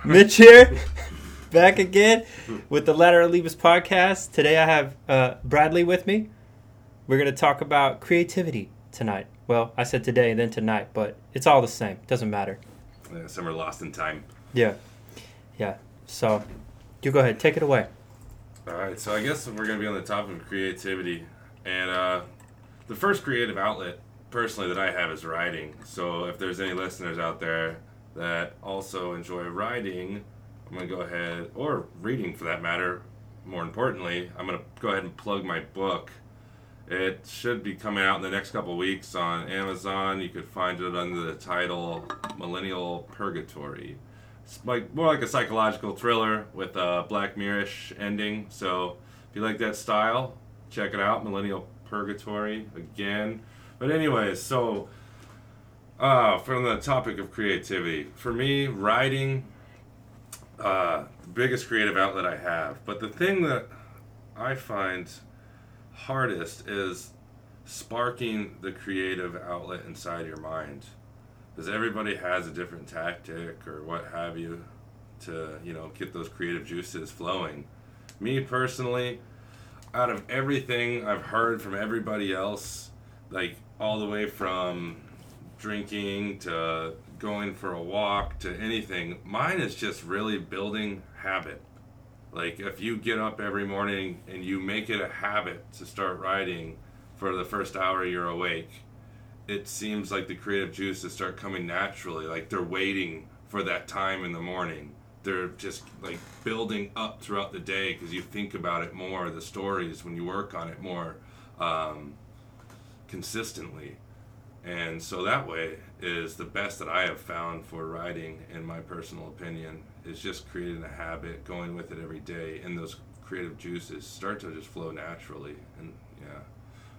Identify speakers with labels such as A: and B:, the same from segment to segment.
A: Mitch here, back again with the Ladder Alibus podcast. Today I have uh, Bradley with me. We're going to talk about creativity tonight. Well, I said today and then tonight, but it's all the same. Doesn't matter.
B: Yeah, some are lost in time.
A: Yeah. Yeah. So, you go ahead. Take it away.
B: All right, so I guess we're going to be on the topic of creativity. And uh, the first creative outlet, personally, that I have is writing. So if there's any listeners out there that also enjoy writing, I'm going to go ahead, or reading for that matter, more importantly, I'm going to go ahead and plug my book. It should be coming out in the next couple weeks on Amazon. You could find it under the title Millennial Purgatory. It's like more like a psychological thriller with a Black Mirror-ish ending. So if you like that style, check it out. Millennial Purgatory again. But anyways, so uh, from the topic of creativity, for me, writing, uh, the biggest creative outlet I have. But the thing that I find hardest is sparking the creative outlet inside your mind. Because everybody has a different tactic or what have you to you know get those creative juices flowing. Me personally out of everything i've heard from everybody else like all the way from drinking to going for a walk to anything mine is just really building habit. Like if you get up every morning and you make it a habit to start writing for the first hour you're awake it seems like the creative juices start coming naturally like they're waiting for that time in the morning. They're just like building up throughout the day because you think about it more the stories when you work on it more um, consistently and so that way is the best that i have found for writing in my personal opinion is just creating a habit going with it every day and those creative juices start to just flow naturally and yeah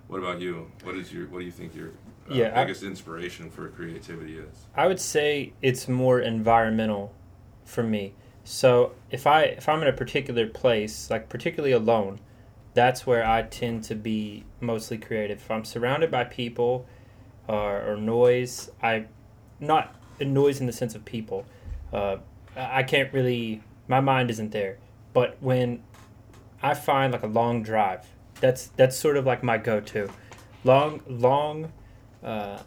B: what about you what is your what do you think your uh,
A: Yeah, I-
B: biggest inspiration for creativity is
A: I would say it's more environmental for me. So if I if I'm in a particular place, like particularly alone, that's where I tend to be mostly creative. If I'm surrounded by people or, or noise, I not noise in the sense of people. Uh, I can't really. My mind isn't there. But when I find like a long drive, that's that's sort of like my go-to. Long long. Uh,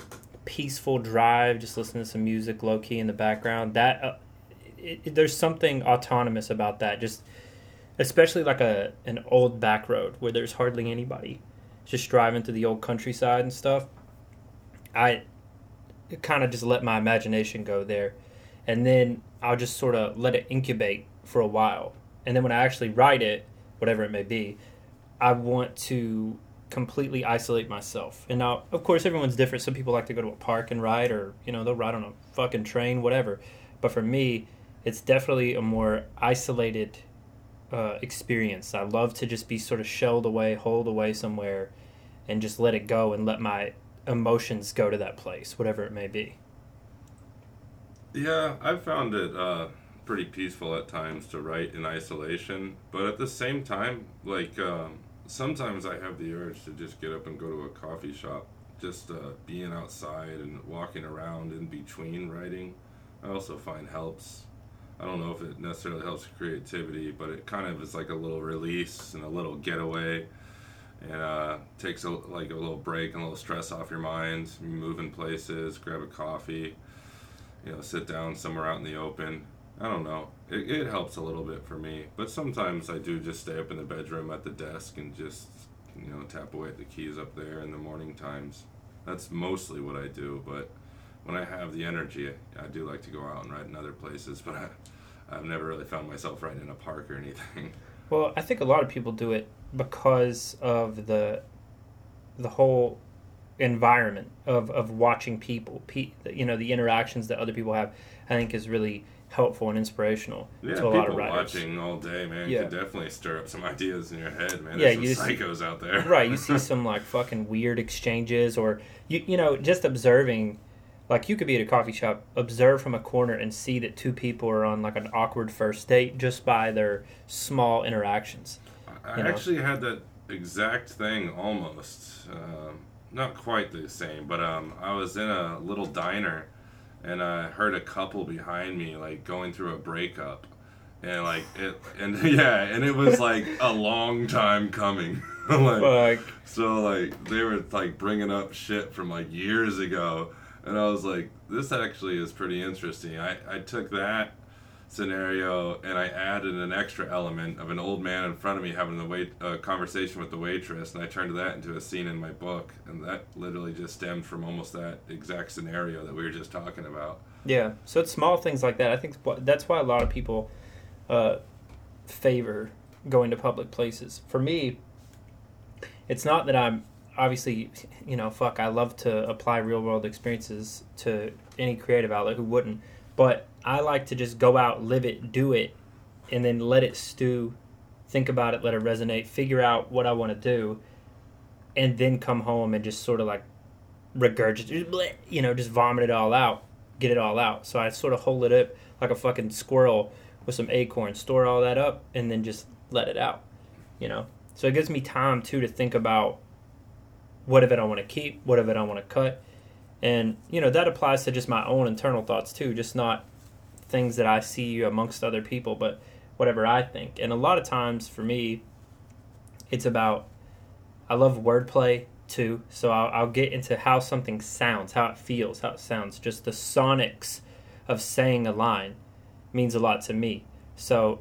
A: peaceful drive, just listening to some music low key in the background. That uh, it, it- there's something autonomous about that. Just especially like a an old back road where there's hardly anybody, just driving through the old countryside and stuff. I kind of just let my imagination go there, and then I'll just sort of let it incubate for a while, and then when I actually write it, whatever it may be, I want to completely isolate myself. And now, of course, everyone's different. Some people like to go to a park and ride, or you know, they'll ride on a fucking train, whatever. But for me, it's definitely a more isolated uh, experience. I love to just be sort of shelled away, holed away somewhere, and just let it go and let my emotions go to that place, whatever it may be.
B: Yeah, I've found it uh, pretty peaceful at times to write in isolation, but at the same time, like um, sometimes I have the urge to just get up and go to a coffee shop. Just uh, being outside and walking around in between writing, I also find helps. I don't know if it necessarily helps creativity, but it kind of is like a little release and a little getaway, and uh, takes a, like a little break and a little stress off your mind. You move in places, grab a coffee you know, sit down somewhere out in the open. I don't know. It, it helps a little bit for me, but sometimes I do just stay up in the bedroom at the desk and just, you know, tap away at the keys up there in the morning times. That's mostly what I do, but when I have the energy, I, do like to go out and write in other places, but I, I've never really found myself writing in a park or anything.
A: Well, I think a lot of people do it because of the the whole environment of, of watching people, pe- you know, the interactions that other people have. I think is really helpful and inspirational
B: Yeah,
A: to a lot of
B: people
A: writers.
B: watching all day, man,
A: Yeah.
B: could definitely stir up some ideas in your head, man.
A: Yeah,
B: There's
A: you
B: some
A: see-
B: psychos out there.
A: right you see some like fucking weird exchanges or you you know just observing like you could be at a coffee shop observe from a corner and see that two people are on like an awkward first date just by their small interactions
B: I
A: know?
B: actually had that exact thing almost. Um, not quite the same, but um, I was in a little diner and I heard a couple behind me like going through a breakup, and like it, and yeah, and it was like a long time coming. like,
A: Fuck.
B: so like they were like bringing up shit from like years ago, and I was like, this actually is pretty interesting. I I took that scenario and I added an extra element of an old man in front of me having the wait a conversation with the waitress, and I turned that into a scene in my book, and that literally just stemmed from almost that exact scenario that we were just talking about.
A: Yeah. So it's small things like that. I think that's why a lot of people uh, favor going to public places. For me, it's not that I'm obviously, you know, fuck, I love to apply real world experiences to any creative outlet. Who wouldn't? But I like to just go out, live it, do it, and then let it stew, think about it, let it resonate, figure out what I want to do, and then come home and just sort of like regurgitate, you know, just vomit it all out, get it all out. So I sort of hold it up like a fucking squirrel with some acorns, store all that up, and then just let it out, you know. So it gives me time too to think about what of it I want to keep, what of it I want to cut, and you know that applies to just my own internal thoughts too, just not things that I see amongst other people, but whatever I think. And a lot of times for me, it's about I love wordplay too, so I'll, I'll get into how something sounds, how it feels, how it sounds. Just the sonics of saying a line means a lot to me. So,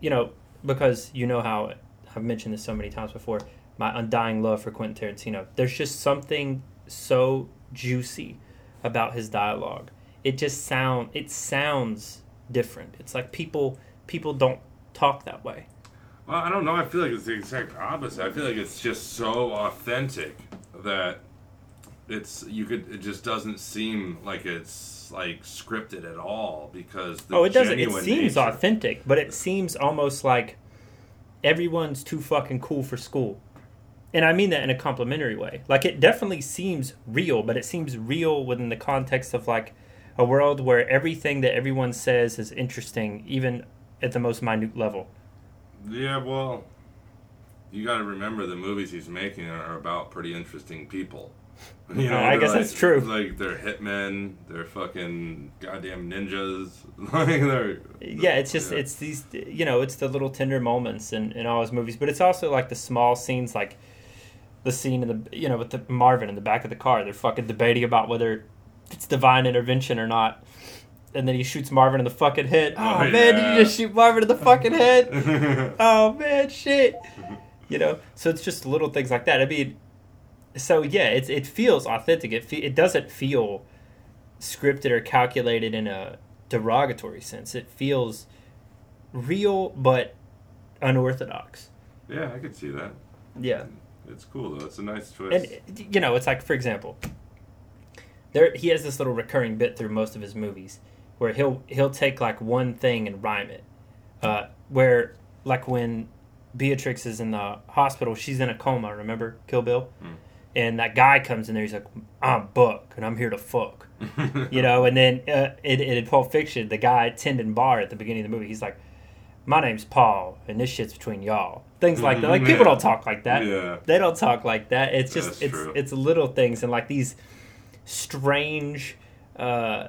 A: you know, because you know how I've mentioned this so many times before, my undying love for Quentin Tarantino. There's just something so juicy about his dialogue. It just sound it sounds different. It's like people people don't talk that way.
B: Well, I don't know. I feel like it's the exact opposite. I feel like it's just so authentic that it's you could. It just doesn't seem like it's like scripted at all because the
A: oh, it doesn't. It seems
B: nature-
A: authentic, but it seems almost like everyone's too fucking cool for school. And I mean that in a complimentary way. Like it definitely seems real, but it seems real within the context of like a world where everything that everyone says is interesting, even at the most minute level.
B: Yeah, well, you got to remember the movies he's making are about pretty interesting people. You
A: Uh, I guess
B: like-
A: that's true.
B: Like they're hitmen, they're fucking goddamn ninjas. like they're
A: Yeah, it's just
B: yeah.
A: it's these you know it's the little tender moments in, in all his movies, but it's also like the small scenes, like the scene in the you know with the Marvin in the back of the car. They're fucking debating about whether it's divine intervention or not, and then he shoots Marvin in the fucking head. Oh,
B: Oh,
A: man, did you just shoot Marvin in the fucking head? oh man, shit. You know, so it's just little things like that. I mean, so yeah, it's it feels authentic. It fe- it doesn't feel scripted or calculated in a derogatory sense. It feels real but unorthodox.
B: yeah, I could see that.
A: Yeah,
B: It's cool though. It's a nice twist.
A: and you know, it's like for example, there he has this little recurring bit through most of his movies where he'll he'll take like one thing and rhyme it. Uh, where like when Beatrix is in the hospital, she's in a coma. Remember Kill Bill?
B: Mm.
A: And that guy comes in there. He's like, "I'm Buck, and I'm here to fuck." you know. And then uh, in, in Pulp Fiction, the guy tending bar at the beginning of the movie, he's like, "My name's Paul, and this shit's between y'all." Things like that. Like people don't talk like that.
B: Yeah.
A: They don't talk like that. It's just
B: That's
A: it's
B: true.
A: it's little things and like these strange uh,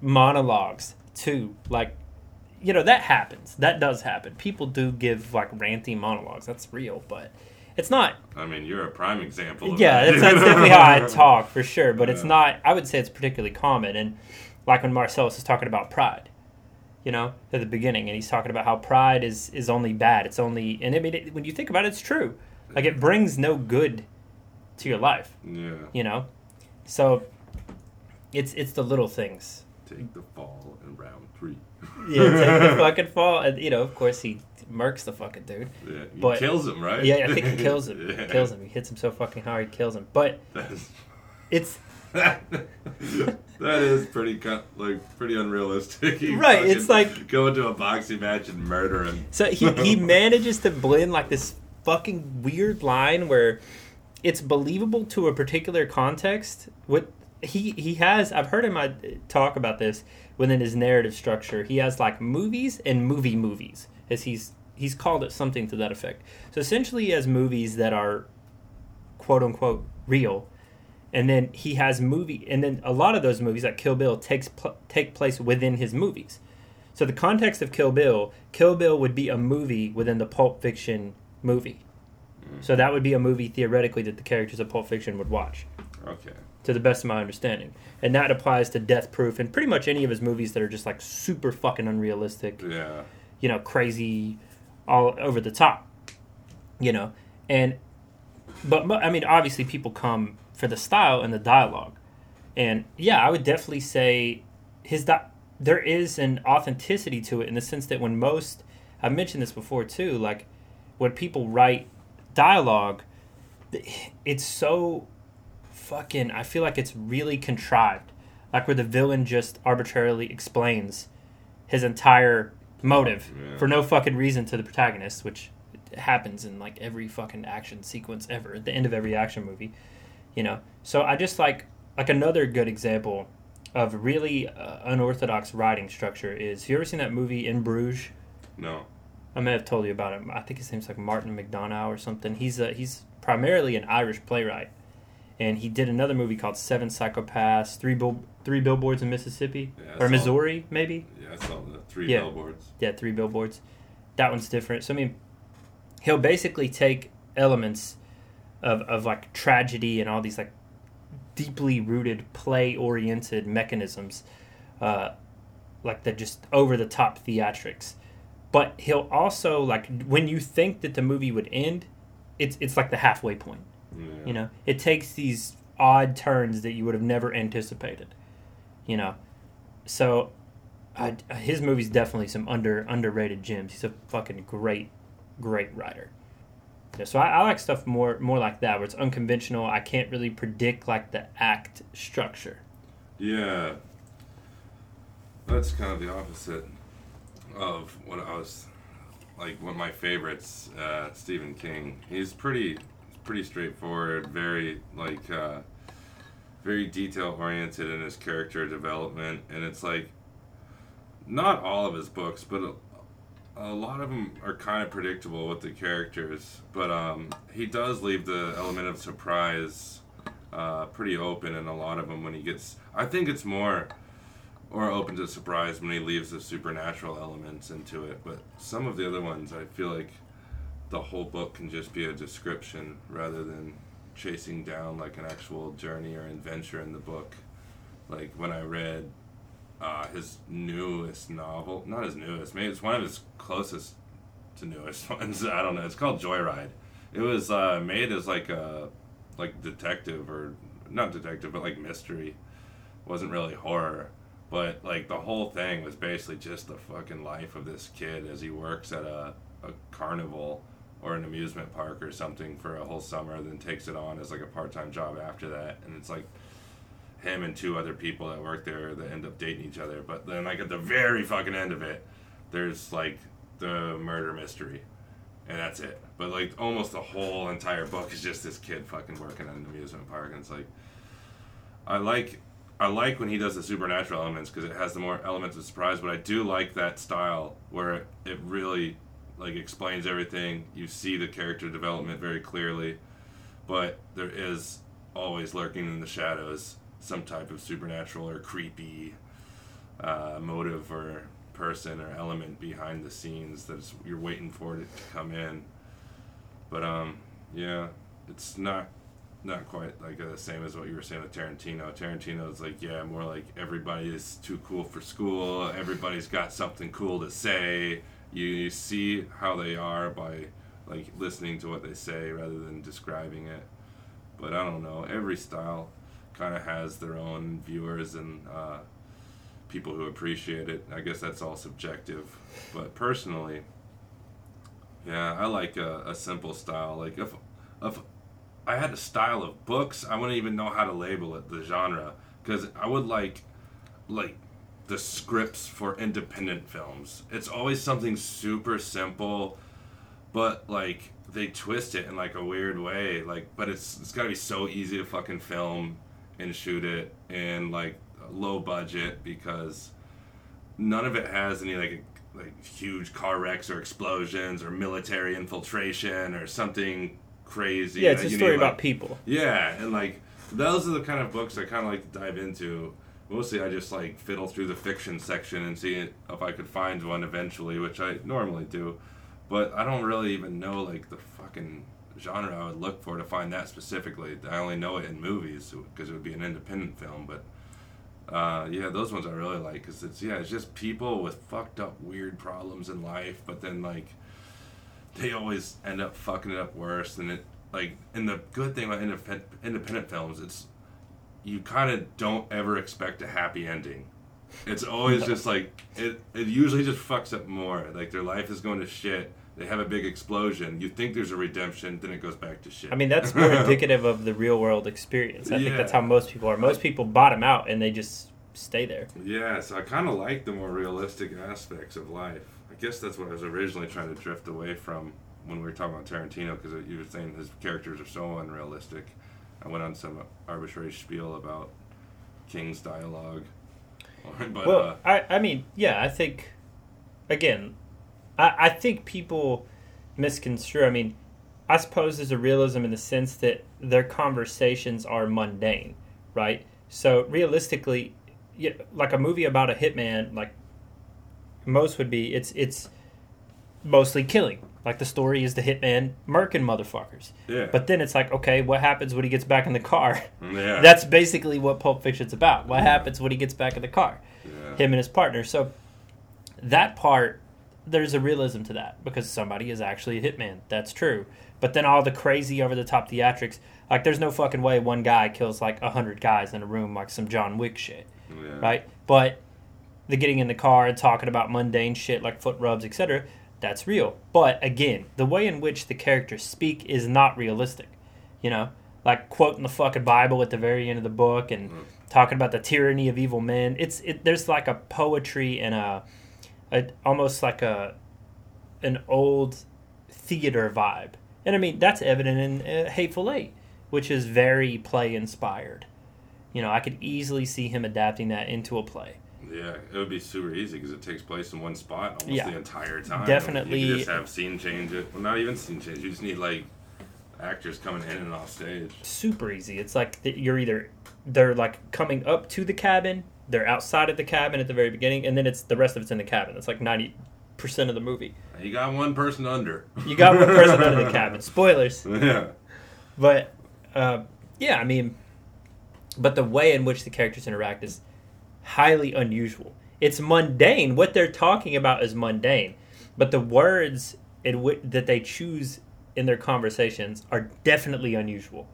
A: monologues too. Like you know that happens. That does happen. People do give like ranty monologues. That's real, but it's not
B: I mean, you're a prime example. Of
A: yeah,
B: that.
A: that's, that's definitely how I talk for sure. But it's not. I would say it's particularly common. And like when Marcellus is talking about pride, you know, at the beginning, and he's talking about how pride is is only bad. It's only, and I mean, it, when you think about it, it's true. Like it brings no good to your life.
B: Yeah.
A: You know, so it's it's the little things.
B: Take the fall in round three.
A: Yeah, take the fucking fall. And, you know, of course, he murks the fucking dude.
B: Yeah, he
A: But-
B: kills him, right?
A: Yeah, I think he kills him.
B: Yeah.
A: Kills him. He hits him so fucking hard, he kills him. But it's
B: that is pretty like pretty unrealistic. You
A: Right, it's like-
B: go into a boxing match and murder him.
A: So he, he manages to blend like this fucking weird line where it's believable to a particular context. What he he has, I've heard him uh, talk about this within his narrative structure. He has like movies and movie movies, as he's he's called it something to that effect. So essentially, he has movies that are quote unquote real, and then he has movie, and then a lot of those movies, like Kill Bill, takes pl- take place within his movies. So the context of Kill Bill, Kill Bill would be a movie within the Pulp Fiction movie. So that would be a movie theoretically that the characters of Pulp Fiction would watch,
B: Okay.
A: to the best of my understanding. And that applies to Death Proof and pretty much any of his movies that are just like super fucking unrealistic
B: Yeah.
A: you know, crazy, all over the top, you know, and but I mean, obviously, people come for the style and the dialogue, and yeah, I would definitely say his di- there is an authenticity to it in the sense that when most I've mentioned this before too, like when people write dialogue, it's so fucking. I feel like it's really contrived, like where the villain just arbitrarily explains his entire motive
B: Yeah.
A: for no fucking reason to the protagonist, which happens in like every fucking action sequence ever at the end of every action movie, you know. So I just like like another good example of really uh, unorthodox writing structure is. Have you ever seen that movie In Bruges?
B: No.
A: I may have told you about him. I think his name's like Martin McDonagh or something. He's a, he's primarily an Irish playwright, and he did another movie called Seven Psychopaths, Three Bill, Three Billboards in Mississippi
B: Yeah,
A: or Missouri, maybe.
B: Yeah, I saw the three
A: Yeah.
B: billboards.
A: Yeah, Three Billboards. That one's different. So I mean, he'll basically take elements of of like tragedy and all these like deeply rooted play oriented mechanisms, uh, like the just over the top theatrics. But he'll also like when you think that the movie would end, it's it's like the halfway point.
B: Yeah.
A: You know, it takes these odd turns that you would have never anticipated. You know, so I, his movie's definitely some under underrated gems. He's a fucking great, great writer. Yeah, so I, I like stuff more more like that, where it's unconventional. I can't really predict like the act structure.
B: Yeah. That's kind of the opposite of what I was like one of my favorites, uh, Stephen King. He's pretty pretty straightforward, very like uh, very detail oriented in his character development and it's like not all of his books, but a, lot of them are kind of predictable with the characters, but um, he does leave the element of surprise uh, pretty open in a lot of them when he gets. I think it's more or open to surprise when he leaves the supernatural elements into it, but some of the other ones I feel like the whole book can just be a description rather than chasing down like an actual journey or adventure in the book. Like when I read uh, his newest novel, not his newest, maybe it's one of his closest to newest ones. I don't know. It's called Joyride. It was uh, made as like a like detective or not detective, but like mystery. wasn't really horror, but like the whole thing was basically just the fucking life of this kid as he works at a, a carnival or an amusement park or something for a whole summer, then takes it on as like a part time job after that, and it's like him and two other people that work there that end up dating each other. But then, like at the very fucking end of it, there's like the murder mystery, and that's it. But like almost the whole entire book is just this kid fucking working at an amusement park, and it's like I like I like when he does the supernatural elements because it has the more elements of surprise. But I do like that style where it, it really like explains everything. You see the character development very clearly, but there is always lurking in the shadows some type of supernatural or creepy uh, motive or person or element behind the scenes that you're waiting for it to come in. But um, yeah, it's not not quite like uh, the same as what you were saying with Tarantino. Tarantino's like, yeah, more like everybody is too cool for school. Everybody's got something cool to say. You, you see how they are by like listening to what they say rather than describing it. But I don't know. Every style kind of has their own viewers and uh, people who appreciate it. I guess that's all subjective. But personally, yeah, I like a, a simple style. Like if if I had a style of books, I wouldn't even know how to label it the genre because I would like like the scripts for independent films. It's always something super simple, but like they twist it in like a weird way. Like, but it's it's gotta be so easy to fucking film and shoot it and like low budget because none of it has any like like huge car wrecks or explosions or military infiltration or something crazy.
A: Yeah, it's a
B: you
A: story
B: need, like-
A: about people.
B: yeah, and like those are the kind of books I kind of like to dive into. Mostly, I just like fiddle through the fiction section and see if I could find one eventually, which I normally do. But I don't really even know like the fucking genre I would look for to find that specifically. I only know it in movies because it would be an independent film. But uh, yeah, those ones I really like because it's yeah, it's just people with fucked up weird problems in life, but then like they always end up fucking it up worse. And it like and the good thing about independent independent films, it's you kind of don't ever expect a happy ending. It's always just like it. It usually just fucks up more. Like their life is going to shit. They have a big explosion. You think there's a redemption, then it goes back to shit.
A: I mean, that's more indicative of the real world experience. I yeah. think that's how most people are. Most people bottom out and they just stay there.
B: Yeah, so I kind of like the more realistic aspects of life. I guess that's what I was originally trying to drift away from when we were talking about Tarantino because you were saying his characters are so unrealistic. I went on some arbitrary spiel about King's dialogue.
A: but, well, uh, I, I mean, yeah, I think, again, I, I think people misconstrue. I mean, I suppose there's a realism in the sense that their conversations are mundane, right? So realistically, like a movie about a hitman, like most would be, it's it's mostly killing. Like the story is the hitman murking motherfuckers.
B: Yeah.
A: But then it's like, okay, what happens when he gets back in the car?
B: Mm, yeah.
A: That's basically what Pulp Fiction's about. What yeah. happens when he gets back in the car?
B: Yeah.
A: Him and his partner. So that part, there's a realism to that because somebody is actually a hitman. That's true. But then all the crazy over the top theatrics, like there's no fucking way one guy kills like a hundred guys in a room like some John Wick shit.
B: Yeah.
A: Right? But the getting in the car and talking about mundane shit like foot rubs, etc that's real. But again, the way in which the characters speak is not realistic. You know, like quoting the fucking Bible at the very end of the book and mm-hmm. talking about the tyranny of evil men. It's it, there's like a poetry and a, a almost like a an old theater vibe. And I mean that's evident in uh, Hateful Eight, which is very play inspired. You know, I could easily see him adapting that into a play.
B: Yeah, it would be super easy because it takes place in one spot almost
A: yeah.
B: the entire time.
A: Definitely.
B: You just have scene change it. Well, not even scene change. You just need like actors coming in and off stage.
A: Super easy. It's like you're either they're like coming up to the cabin, they're outside of the cabin at the very beginning, and then it's the rest of it's in the cabin. It's like ninety percent of the movie.
B: You got one person under.
A: You got one person under the cabin. Spoilers.
B: Yeah.
A: But uh, yeah, I mean, but the way in which the characters interact is highly unusual. It's mundane. What they're talking about is mundane, but the words w- that they choose in their conversations are definitely unusual.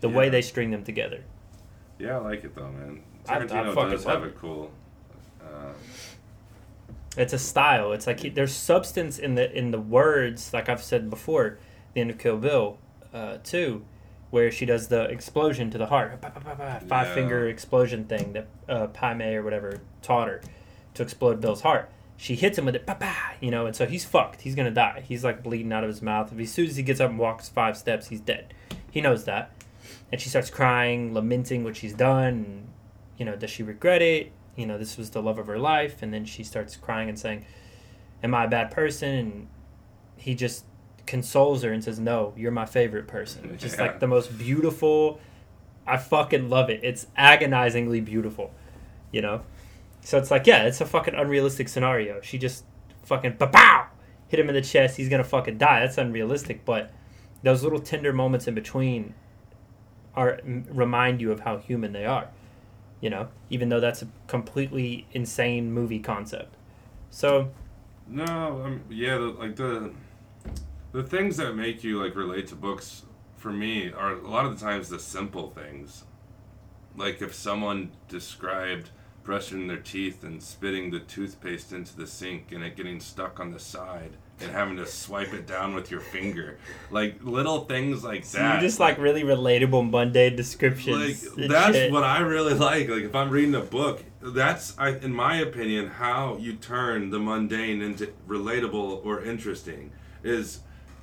A: The yeah. way they string them together.
B: Yeah, I like it though, man. Tarantino I, I does have it. a cool. Uh,
A: it's a style. It's like he, there's substance in the in the words. Like I've said before, the end of Kill Bill, uh, too where she does the explosion to the heart, five yeah. finger explosion thing that uh, Pai Mei or whatever taught her to explode Bill's heart. She hits him with it, pa pa you know, and so he's fucked. He's gonna die. He's like bleeding out of his mouth. If he, as soon as he gets up and walks five steps, he's dead. He knows that, and she starts crying, lamenting what she's done. You know, does she regret it? You know, this was the love of her life, and then she starts crying and saying, "Am I a bad person?" And he just consoles her and says, "No, you're my favorite person." Just yeah. like the most beautiful. I fucking love it. It's agonizingly beautiful, you know. So it's like, yeah, it's a fucking unrealistic scenario. She just fucking pow hit him in the chest. He's gonna fucking die. That's unrealistic. But those little tender moments in between are remind you of how human they are. You know, even though that's a completely insane movie concept. So.
B: No, um, yeah, the, like the the things that make you like relate to books for me are a lot of the times the simple things. Like if someone described brushing their teeth and spitting the toothpaste into the sink and it getting stuck on the side and having to swipe it down with your finger. Like little things like so that.
A: You just like really relatable mundane descriptions.
B: Like that's shit. what I really like. Like if I'm reading a book, that's I, in my opinion how you turn the mundane into relatable or interesting is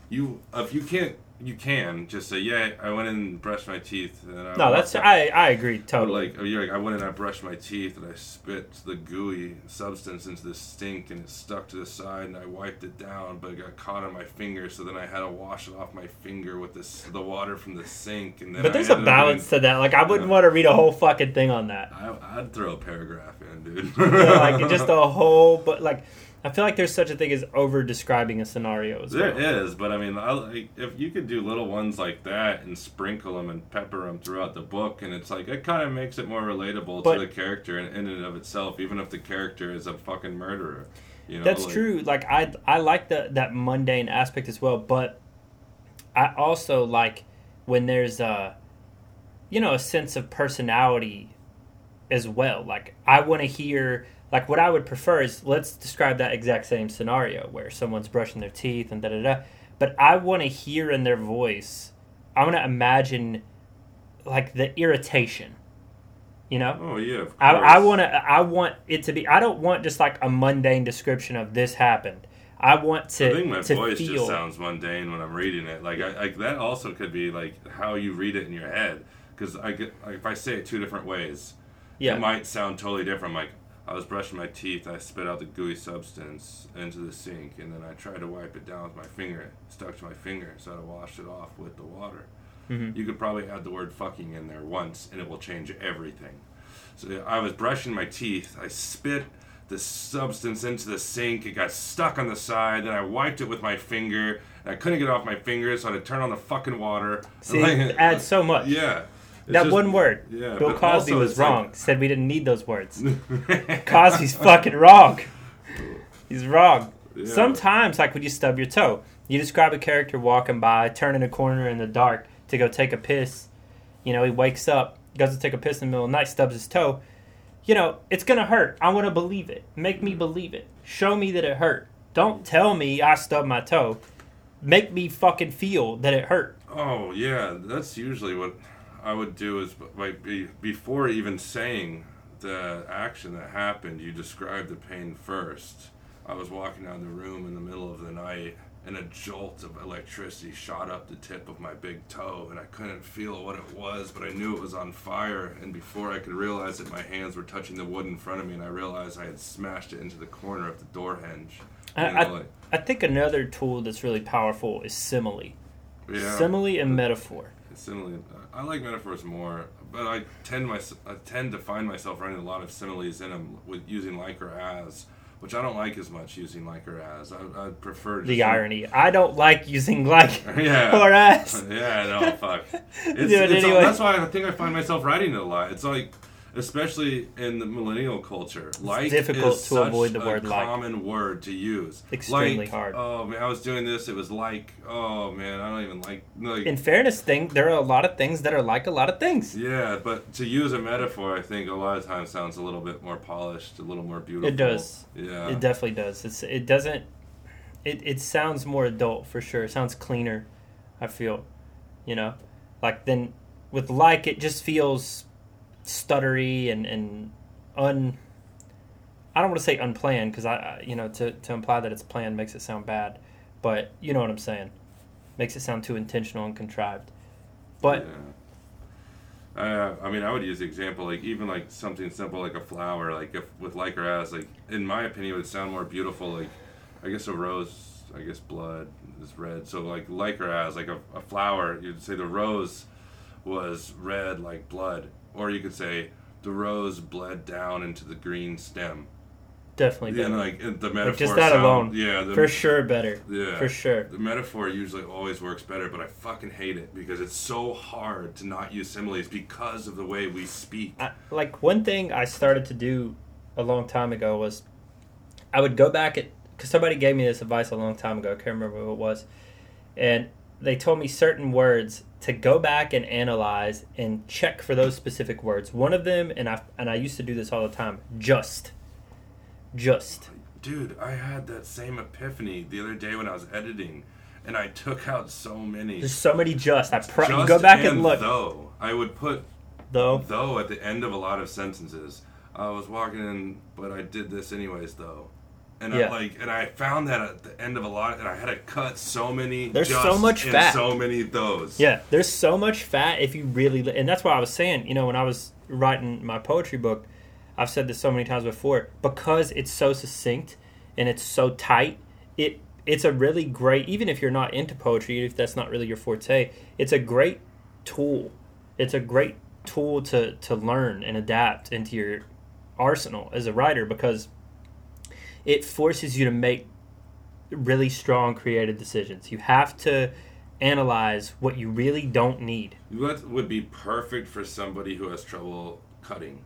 B: you if you can't you can just say, yeah, I went in and brushed my teeth. And I
A: No, that's
B: walked-
A: I I agree
B: But
A: totally.
B: like, oh, you're like, I went and I brushed my teeth and I spit the gooey substance into the sink and it stuck to the side and I wiped it down, but it got caught on my finger, so then I had to wash it off my finger with this the water from the sink. And then
A: but there's a balance to that. Like I wouldn't want to read a whole fucking thing on that.
B: I, I'd throw a paragraph in, dude.
A: Know, like just a whole, but like I feel like there's such a thing as over describing a scenario as
B: There
A: well.
B: is, but I mean, I, if you could do little ones like that and sprinkle them and pepper them throughout the book, and it's like it kind of makes it more relatable
A: But-
B: to the character in, in and of itself, even if the character is a fucking murderer. You know,
A: That's
B: like-
A: true. Like I I like the that mundane aspect as well, but I also like when there's a you know a sense of personality as well. Like I want to hear like what I would prefer is let's describe that exact same scenario where someone's brushing their teeth and da da da. But I want to hear in their voice. I want to imagine like the irritation. You know?
B: Oh yeah, of
A: I. I want to. I want it to be. I don't want just like a mundane description of this happened. I want to
B: I think my voice
A: feel.
B: just sounds mundane when I'm reading it. Like, I, like that also could be like how you read it in your head. Because I get, like, if I say it two different ways,
A: yeah,
B: it might sound totally different. I'm Like I was brushing my teeth, I spit out the gooey substance into the sink, and then I tried to wipe it down with my finger. It stuck to my finger, so I washed it off with the water.
A: Mhm.
B: You could probably add the word "fucking" in there once, and it will change everything. So I was brushing my teeth. I spit the substance into the sink. It got stuck on the side. Then I wiped it with my finger. And I couldn't get it off my finger, so I had to turn on the fucking water.
A: See,
B: Like-
A: it adds so much.
B: Yeah.
A: That
B: just-
A: one word.
B: Yeah.
A: Bill Cosby
B: also
A: was
B: it's like-
A: wrong. Said we didn't need those words. Cosby's fucking wrong. He's wrong.
B: Yeah.
A: Sometimes, like when you stub your toe, you describe a character walking by, turning a corner in the dark to go take a piss. You know, he wakes up, goes to take a piss in the middle of the night, stubs his toe. You know, it's gonna hurt. I want to believe it. Make me believe it. Show me that it hurt. Don't tell me I stubbed my toe. Make me fucking feel that it hurt.
B: Oh yeah, that's usually what I would do. Is like be, before even saying the action that happened, you describe the pain first. I was walking down the room in the middle of the night, and a jolt of electricity shot up the tip of my big toe, and I couldn't feel what it was, but I knew it was on fire. And before I could realize it, my hands were touching the wood in front of me, and I realized I had smashed it into the corner of the door hinge.
A: I, I,
B: like-
A: I think another tool that's really powerful is simile.
B: yeah.
A: Simile and metaphor.
B: Simile. Uh, I like metaphors more, but I tend my I tend to find myself writing a lot of similes in them with using like or as, which I don't like as much using like or as. I, I prefer
A: The irony. I don't like using like
B: Yeah.
A: or as.
B: yeah, no, fuck. It's,
A: it
B: it's-
A: anyway.
B: That's why I think I find myself writing it a lot. It's like, especially in the millennial culture, like
A: difficult
B: is
A: to
B: such
A: avoid the
B: a
A: word like.
B: common word to use.
A: Extremely
B: like,
A: hard.
B: Oh man, I was doing this. It was like, oh man, I don't even like. like
A: In fairness, thing there are a lot of things that are like a lot of things.
B: Yeah, but to use a metaphor, I think a lot of times sounds a little bit more polished, a little more beautiful.
A: It does.
B: Yeah.
A: It definitely does. It's it doesn't. It it sounds more adult for sure. It sounds cleaner. I feel, you know, like then with like it just feels stuttery and and un. I don't want to say unplanned because I, you know to to imply that it's planned makes it sound bad, but you know what I'm saying. Makes it sound too intentional and contrived. But
B: Yeah. Uh, I mean, I would use the example like even like something simple like a flower, like if with like or as, like in my opinion, it would sound more beautiful. Like I guess a rose, I guess blood is red. So like like or as, like a, a flower, you'd say the rose was red like blood, or you could say the rose bled down into the green stem.
A: definitely,
B: Yeah,
A: better.
B: like the metaphor.
A: just that
B: sound-
A: alone.
B: Yeah, the,
A: for sure better.
B: Yeah.
A: For sure.
B: The metaphor usually always works better, but I fucking hate it because it's so hard to not use similes because of the way we speak.
A: I, like one thing I started to do a long time ago was I would go back at because somebody gave me this advice a long time ago. I can't remember who it was, and they told me certain words to go back and analyze and check for those specific words. One of them, and I and I used to do this all the time. Just, just.
B: Dude, I had that same epiphany the other day when I was editing, and I took out so many.
A: There's so many just. I pro-
B: Just
A: go back and look
B: Though I would put
A: though.
B: though at the end of a lot of sentences. I was walking in, but I did this anyways though. And
A: Yeah.
B: I like, and I found that at the end of a lot, and I had to cut so many.
A: There's so much fat.
B: So many of those.
A: Yeah, there's so much fat if you really, and that's why I was saying, you know, when I was writing my poetry book, I've said this so many times before, because it's so succinct and it's so tight, it it's a really great, even if you're not into poetry, if that's not really your forte, it's a great tool. It's a great tool to to learn and adapt into your arsenal as a writer because it forces you to make really strong creative decisions. You have to analyze what you really don't need.
B: What would be perfect for somebody who has trouble cutting?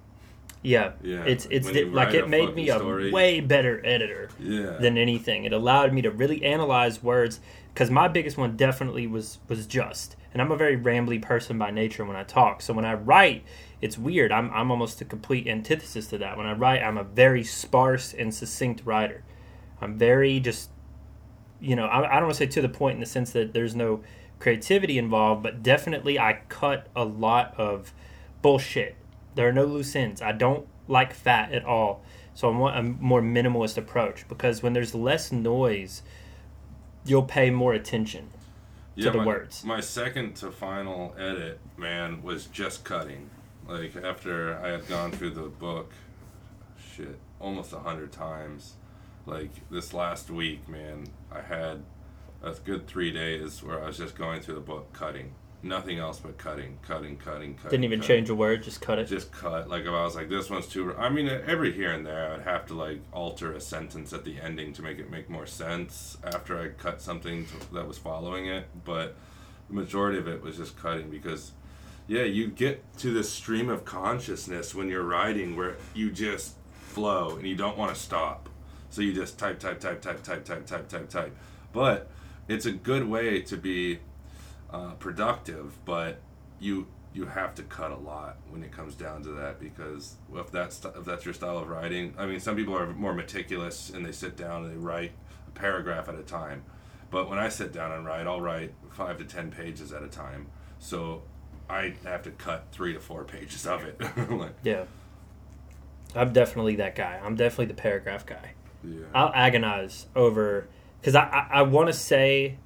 A: Yeah,
B: Yeah,
A: it's it's like it made me a way better editor
B: Yeah.
A: than anything. It allowed me to really analyze words because my biggest one definitely was was just, and I'm a very rambly person by nature when I talk. So when I write, it's weird. I'm I'm almost a complete antithesis to that. When I write, I'm a very sparse and succinct writer. I'm very just, you know, I, I don't want to say to the point in the sense that there's no creativity involved, but definitely I cut a lot of bullshit. There are no loose ends. I don't like fat at all. So I want a more minimalist approach because when there's less noise, you'll pay more attention. to the
B: my,
A: words.
B: My second to final edit, man, was just cutting. Like after I had gone through the book, shit, almost a hundred times. Like this last week, man, I had a good three days where I was just going through the book, cutting, nothing else but cutting, cutting, cutting, cutting.
A: Didn't even
B: cutting.
A: change a word, just cut it.
B: Just cut. Like if I was like, this one's too. I mean, every here and there, I'd have to like alter a sentence at the ending to make it make more sense after I cut something to, that was following it. But the majority of it was just cutting because, yeah, you get to this stream of consciousness when you're writing where you just flow and you don't want to stop. So you just type, type, type, type, type, type, type, type, type. But it's a good way to be uh, productive, but you you have to cut a lot when it comes down to that because if that's if that's your style of writing, I mean, some people are more meticulous and they sit down and they write a paragraph at a time. But when I sit down and write, I'll write five to ten pages at a time. So I have to cut three to four pages of it. like,
A: Yeah. I'm definitely that guy. I'm definitely the paragraph guy.
B: yeah.
A: I'll agonize over because I I, I want to say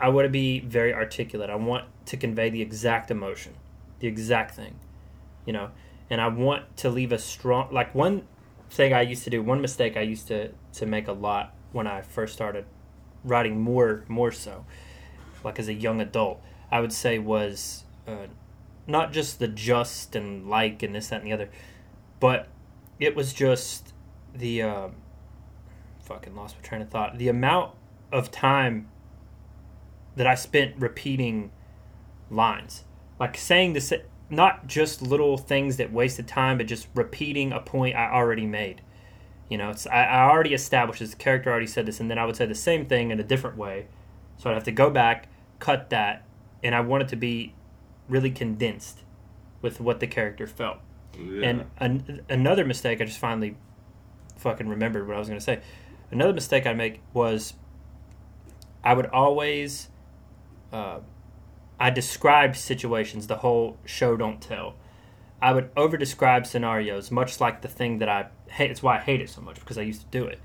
A: I want to be very articulate. I want to convey the exact emotion, the exact thing, you know, and I want to leave a strong like one thing I used to do. One mistake I used to to make a lot when I first started writing more more so, like as a young adult, I would say was uh, not just the just and like and this that and the other, but it was just the. Um, fucking lost my train of thought. The amount of time that I spent repeating lines, like saying this, not just little things that wasted time, but just repeating a point I already made. You know, it's I, I already established this. Character already said this, and then I would say the same thing in a different way. So I'd have to go back, cut that, and I want it to be really condensed with what the character felt.
B: yeah.
A: And an, another mistake I just finally fucking remembered what I was going to say. Another mistake I make was I would always uh, I described situations the whole show don't tell. I would over describe scenarios, much like the thing that I hate. It's why I hate it so much because I used to do it.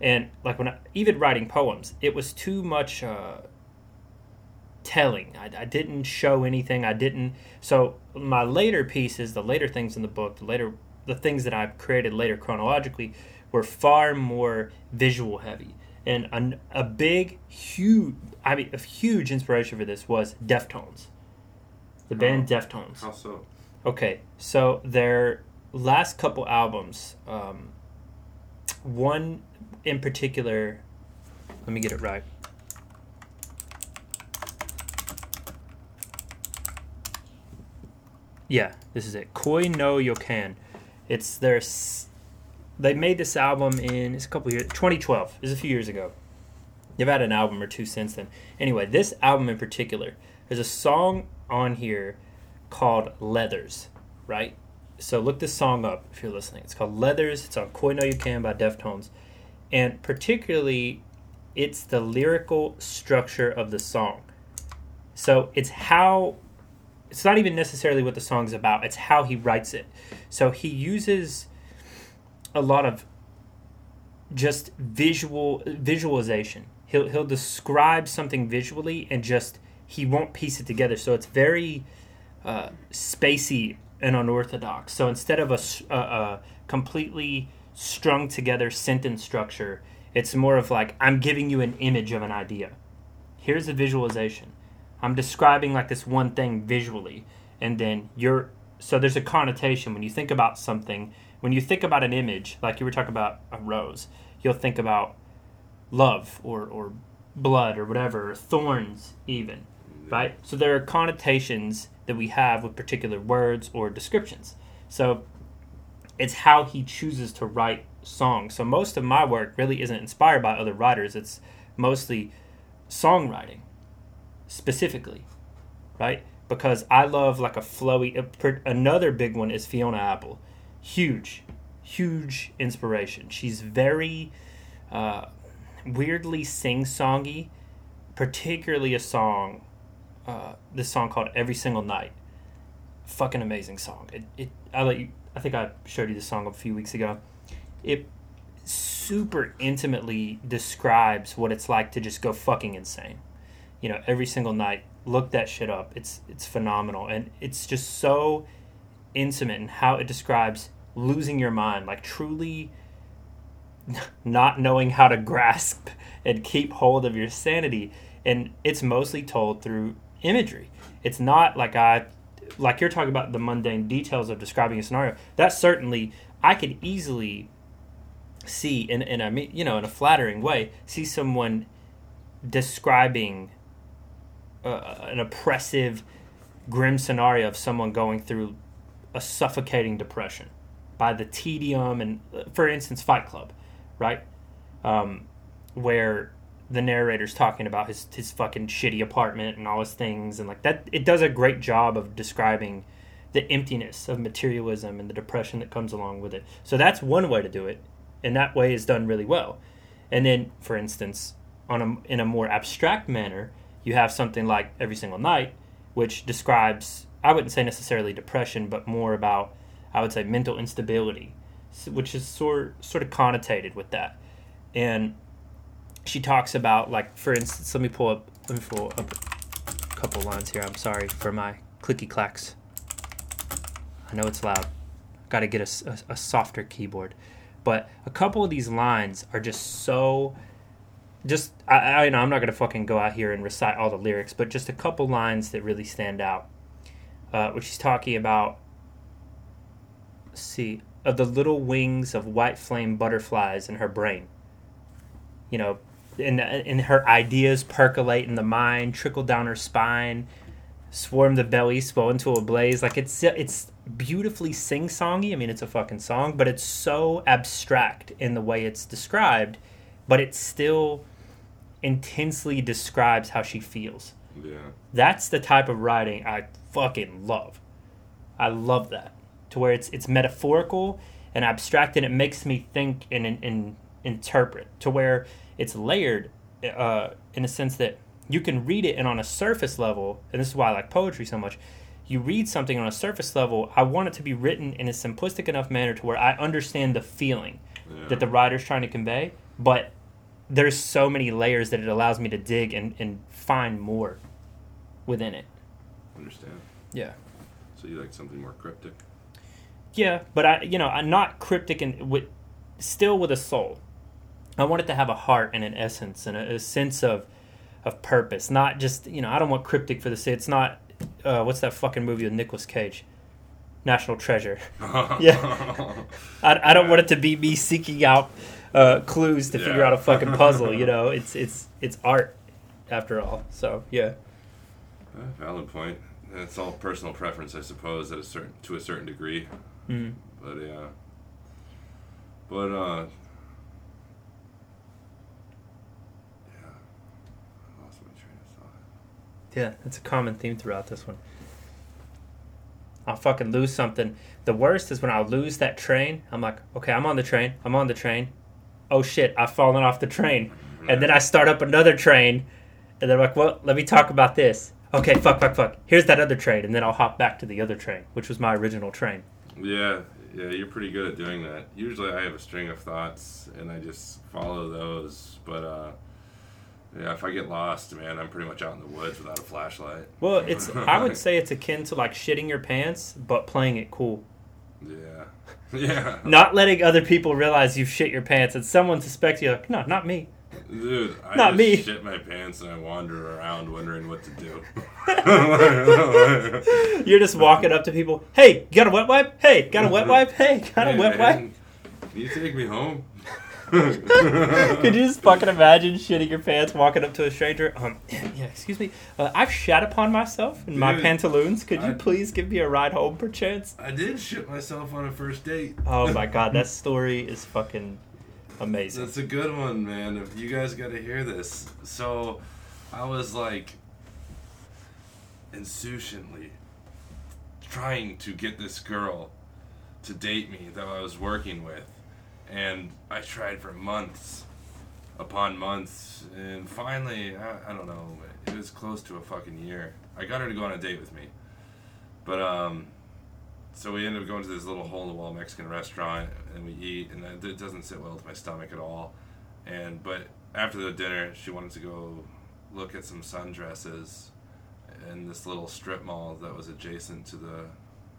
A: And like when I, even writing poems, it was too much uh, telling. I, I didn't show anything. I didn't. So my later pieces, the later things in the book, the later the things that I've created later chronologically, were far more visual heavy. And an, a big, huge, I mean, a huge inspiration for this was Deftones, the band Deftones.
B: How so?
A: Okay, so their last couple albums, um, one in particular, let me get it right. Yeah, this is it. Koi no Yokan. It's their. They made this album in it's a couple years, 2012. It's a few years ago. They've had an album or two since then. Anyway, this album in particular, there's a song on here called Leathers, right? So look this song up if you're listening. It's called Leathers. It's on Koi No Yokan by Deftones. And particularly, it's the lyrical structure of the song. So it's how, it's not even necessarily what the song's about, it's how he writes it. So he uses a lot of just visual visualization. He'll he'll describe something visually and just he won't piece it together. So it's very uh, spacey and unorthodox. So instead of a completely strung together sentence structure, it's more of like I'm giving you an image of an idea. Here's a visualization. I'm describing like this one thing visually, and then you're so there's a connotation when you think about something. When you think about an image, like you were talking about a rose, you'll think about love or or blood or whatever, or thorns even, mm-hmm. right? So there are connotations that we have with particular words or descriptions. So it's how he chooses to write songs. So most of my work really isn't inspired by other writers. It's mostly songwriting specifically, right? Because I love like a flowy. Another big one is Fiona Apple, huge, huge inspiration. She's very uh, weirdly sing-songy, particularly a song, uh, this song called "Every Single Night." Fucking amazing song. It, it I let you. I think I showed you the song a few weeks ago. It super intimately describes what it's like to just go fucking insane you know every single night look that shit up. It's it's phenomenal. And it's just so intimate in how it describes losing your mind like truly not knowing how to grasp and keep hold of your sanity. And it's mostly told through imagery. It's not like i like you're talking about the mundane details of describing a scenario. That certainly i could easily see in, in a me- you know in a flattering way see someone describing uh, an oppressive, grim scenario of someone going through a suffocating depression by the tedium and, for instance, Fight Club, right? Um, where the narrator's talking about his his fucking shitty apartment and all his things and like that. It does a great job of describing the emptiness of materialism and the depression that comes along with it. So that's one way to do it, and that way is done really well. And then, for instance, on a, in a more abstract manner, you have something like Every Single Night, which describes, I wouldn't say necessarily depression, but more about, I would say, mental instability, which is sort, sort of connotated with that. And she talks about, like, for instance, let me pull up, let me pull up a couple lines here. I'm sorry for my clicky clacks. I know it's loud. Got to get a softer keyboard. But a couple of these lines are just so just I, I know I'm not gonna fucking go out here and recite all the lyrics, but just a couple lines that really stand out. Uh, which she's talking about. see of the little wings of white flame butterflies in her brain. You know, and and her ideas percolate in the mind, trickle down her spine, swarm the belly, swell into a blaze. Like it's it's beautifully sing songy. I mean, it's a fucking song, but it's so abstract in the way it's described, but it's still intensely describes how she feels.
B: Yeah.
A: That's the type of writing I fucking love. I love that to where it's it's metaphorical and abstract, and it makes me think and, and, and interpret to where it's layered uh, in a sense that you can read it and on a surface level, and this is why I like poetry so much. You read something on a surface level. I want it to be written in a simplistic enough manner to where I understand the feeling
B: Yeah.
A: that the writer's trying to convey, but there's so many layers that it allows me to dig and, and find more within it.
B: Understand.
A: Yeah.
B: So you like something more cryptic?
A: Yeah, but I, you know, I'm not cryptic and with, still with a soul. I want it to have a heart and an essence and a, a sense of, of purpose. Not just, you know, I don't want cryptic for the sake. It's not, uh, what's that fucking movie with Nicolas Cage? National Treasure. Yeah. I, I don't want it to be me seeking out uh, clues to figure out a fucking puzzle. You know, it's it's it's art after all. So yeah.
B: Uh, valid point. It's all personal preference, I suppose, at a certain to a certain degree.
A: Mm.
B: But yeah. But uh. Yeah. I lost my train of thought.
A: Yeah, it's a common theme throughout this one. I'll fucking lose something. The worst is when I lose that train. I'm like, okay, I'm on the train. I'm on the train. Oh shit, I've fallen off the train. And then I start up another train. And then I'm like, well, let me talk about this. Okay, fuck, fuck, fuck. Here's that other train. And then I'll hop back to the other train, which was my original train.
B: Yeah, Yeah, you're pretty good at doing that. Usually I have a string of thoughts and I just follow those. But uh, yeah, if I get lost, man, I'm pretty much out in the woods without a flashlight.
A: Well, it's I would say it's akin to like shitting your pants, but playing it cool.
B: Yeah. Yeah.
A: Not letting other people realize you've shit your pants, and someone suspects you. Like, no, not me.
B: Dude, I
A: Not
B: just
A: me.
B: shit my pants and I wander around wondering what to do.
A: You're just walking up to people. Hey, got a wet wipe? Hey, got a wet wipe? Hey, got a
B: Hey,
A: wet wipe?
B: Can you take me home?
A: Could you just fucking imagine shitting your pants, walking up to a stranger? Um, yeah, excuse me. Uh, I've shat upon myself in my pantaloons. Could you
B: I-
A: please give me a ride home, perchance?
B: I did shit myself on a first date.
A: Oh my god, that story is fucking amazing.
B: That's a good one, man. If You guys got to hear this. So, I was like insouciantly trying to get this girl to date me that I was working with, and I tried for months upon months, and finally, I, I don't know, it was close to a fucking year. I got her to go on a date with me, but um. So we ended up going to this little hole in the wall Mexican restaurant, and we eat, and it it doesn't sit well with my stomach at all. And but after the dinner, she wanted to go look at some sundresses in this little strip mall that was adjacent to the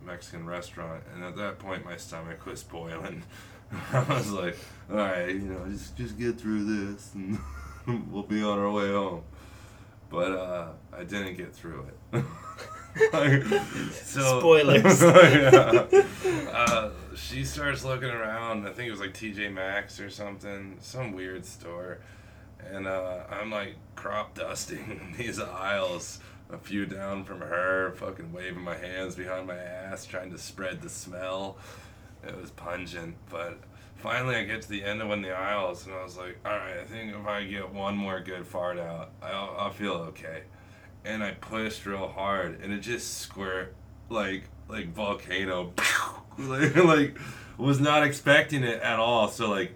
B: Mexican restaurant. And at that point, my stomach was boiling. I was like, "All right, you know, just just get through this, and we'll be on our way home." But uh, I didn't get through it. Like, so,
A: Spoilers.
B: yeah. Uh, she starts looking around. I think it was like TJ Maxx or something, some weird store. And uh, I'm like crop dusting these aisles, a few down from her, fucking waving my hands behind my ass, trying to spread the smell. It was pungent, but finally I get to the end of one of the aisles, and I was like, all right, I think if I get one more good fart out, I'll, I'll feel okay. And I pushed real hard, and it just squirt like like volcano, like, like was not expecting it at all. So like,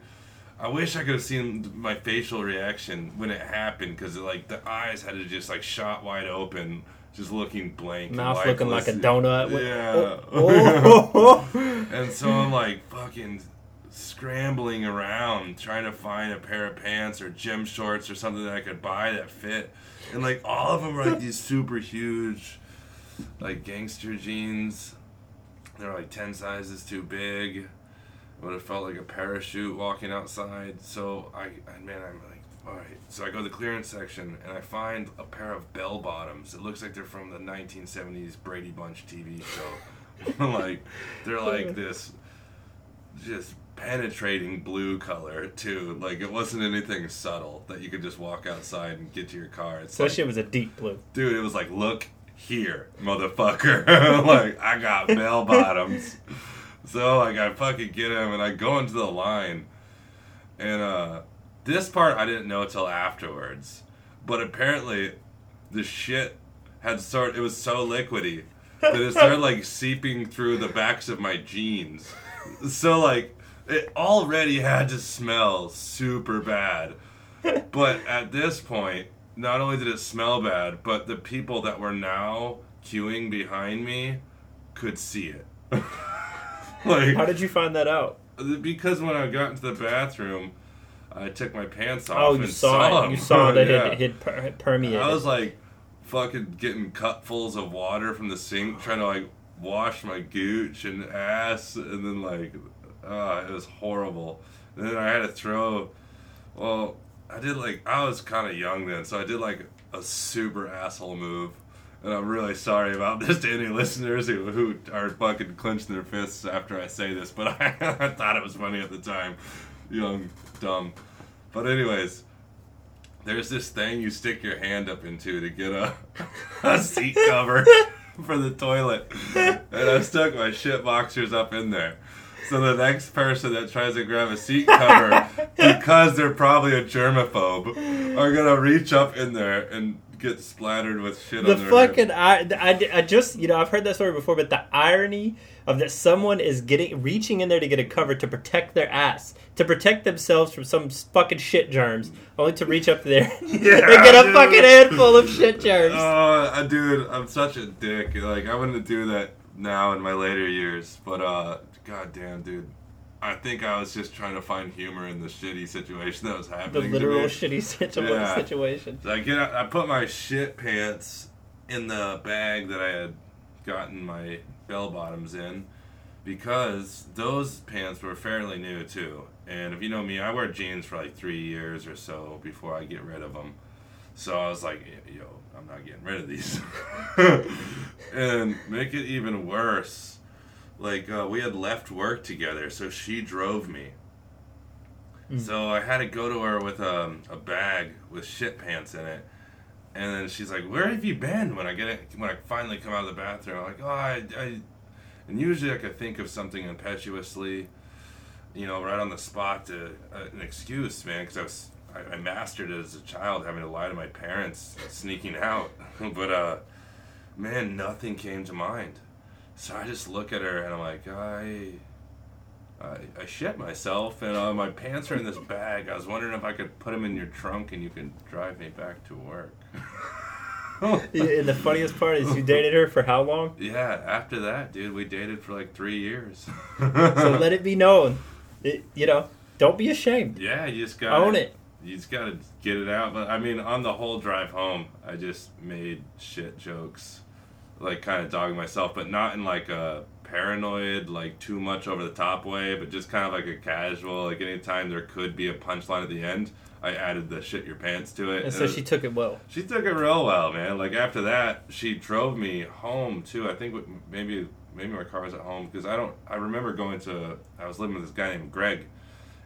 B: I wish I could have seen my facial reaction when it happened, because like the eyes had to just like shot wide open, just looking blank,
A: Mouth looking like a donut.
B: Yeah.
A: Oh, oh, oh.
B: And so I'm like fucking scrambling around trying to find a pair of pants or gym shorts or something that I could buy that fit. And like all of them are like these super huge, like gangster jeans. They're like 10 sizes too big. Would have felt like a parachute walking outside. So I, I man, I'm all right. So I go to the clearance section and I find a pair of bell bottoms. It looks like they're from the 1970s Brady Bunch TV show. like they're like this just penetrating blue color too. Like it wasn't anything subtle that you could just walk outside and get to your car. It's like,
A: shit was a deep blue.
B: dude, it was like, look here, motherfucker. like I got bell bottoms. So like I fucking get him and I go into the line, and uh, this part I didn't know till afterwards, but apparently, the shit had started. It was so liquidy that it started like seeping through the backs of my jeans. So like it already had to smell super bad. But at this point, not only did it smell bad, but the people that were now queuing behind me could see it. like
A: How did you find that out?
B: because when I got into the bathroom, I took my pants off.
A: Oh, you
B: and
A: saw it. You saw that
B: Yeah.
A: it had per- permeated.
B: I was like fucking getting cupfuls of water from the sink, trying to like wash my gooch and ass, and then like, uh, it was horrible. And then I had to throw. Well, I did like I was kind of young then, so I did like a super asshole move. And I'm really sorry about this to any listeners who, who are fucking clenching their fists after I say this, but I, I thought it was funny at the time. Young, dumb. But, anyways, there's this thing you stick your hand up into to get a, a seat cover for the toilet. And I stuck my shit boxers up in there. So the next person that tries to grab a seat cover, because they're probably a germaphobe, are gonna reach up in there and get splattered with shit
A: the
B: on their
A: fucking I, I, I just you know I've heard that story before, but the irony of that someone is getting reaching in there to get a cover to protect their ass, to protect themselves from some fucking shit germs, only to reach up there and get a
B: dude.
A: fucking handful of shit germs.
B: Oh, uh, dude, I'm such a dick. Like, I wouldn't do that now in my later years. But uh, goddamn, dude, I think I was just trying to find humor in the shitty situation that was happening. The literal
A: shitty situa-
B: Yeah.
A: situation.
B: So I get, I put my shit pants in the bag that I had gotten my bell bottoms in because those pants were fairly new too. And if you know me, I wear jeans for like three years or so before I get rid of them. So I was like, yo, I'm not getting rid of these. and make it even worse, like uh, we had left work together, so she drove me.
A: Mm.
B: So I had to go to her with um, a bag with shit pants in it. And then she's like, "Where have you been?" When I get it, when I finally come out of the bathroom, I'm like, "Oh, I, I," and usually I could think of something impetuously, you know, right on the spot to uh, an excuse, man, because I was I, I mastered it as a child, having to lie to my parents, sneaking out. but uh, man, nothing came to mind. So I just look at her and I'm like, I. I, I shit myself and uh, my pants are in this bag. I was wondering if I could put them in your trunk and you could drive me back to work.
A: And the funniest part is you dated her for how long?
B: Yeah, after that, dude, we dated for like three years.
A: So let it be known. It, you know, don't be ashamed.
B: yeah, you just got
A: Own it.
B: You just gotta get it out. But I mean, on the whole drive home, I just made shit jokes, like kind of dogging myself, but not in like a paranoid, like too much over the top way, but just kind of like a casual. Like anytime there could be a punchline at the end, I added the shit your pants to it.
A: And so
B: It
A: she took it well.
B: She took it real well, man. Like after that, she drove me home too. I think maybe maybe my car was at home because I don't. I remember going to. I was living with this guy named Greg,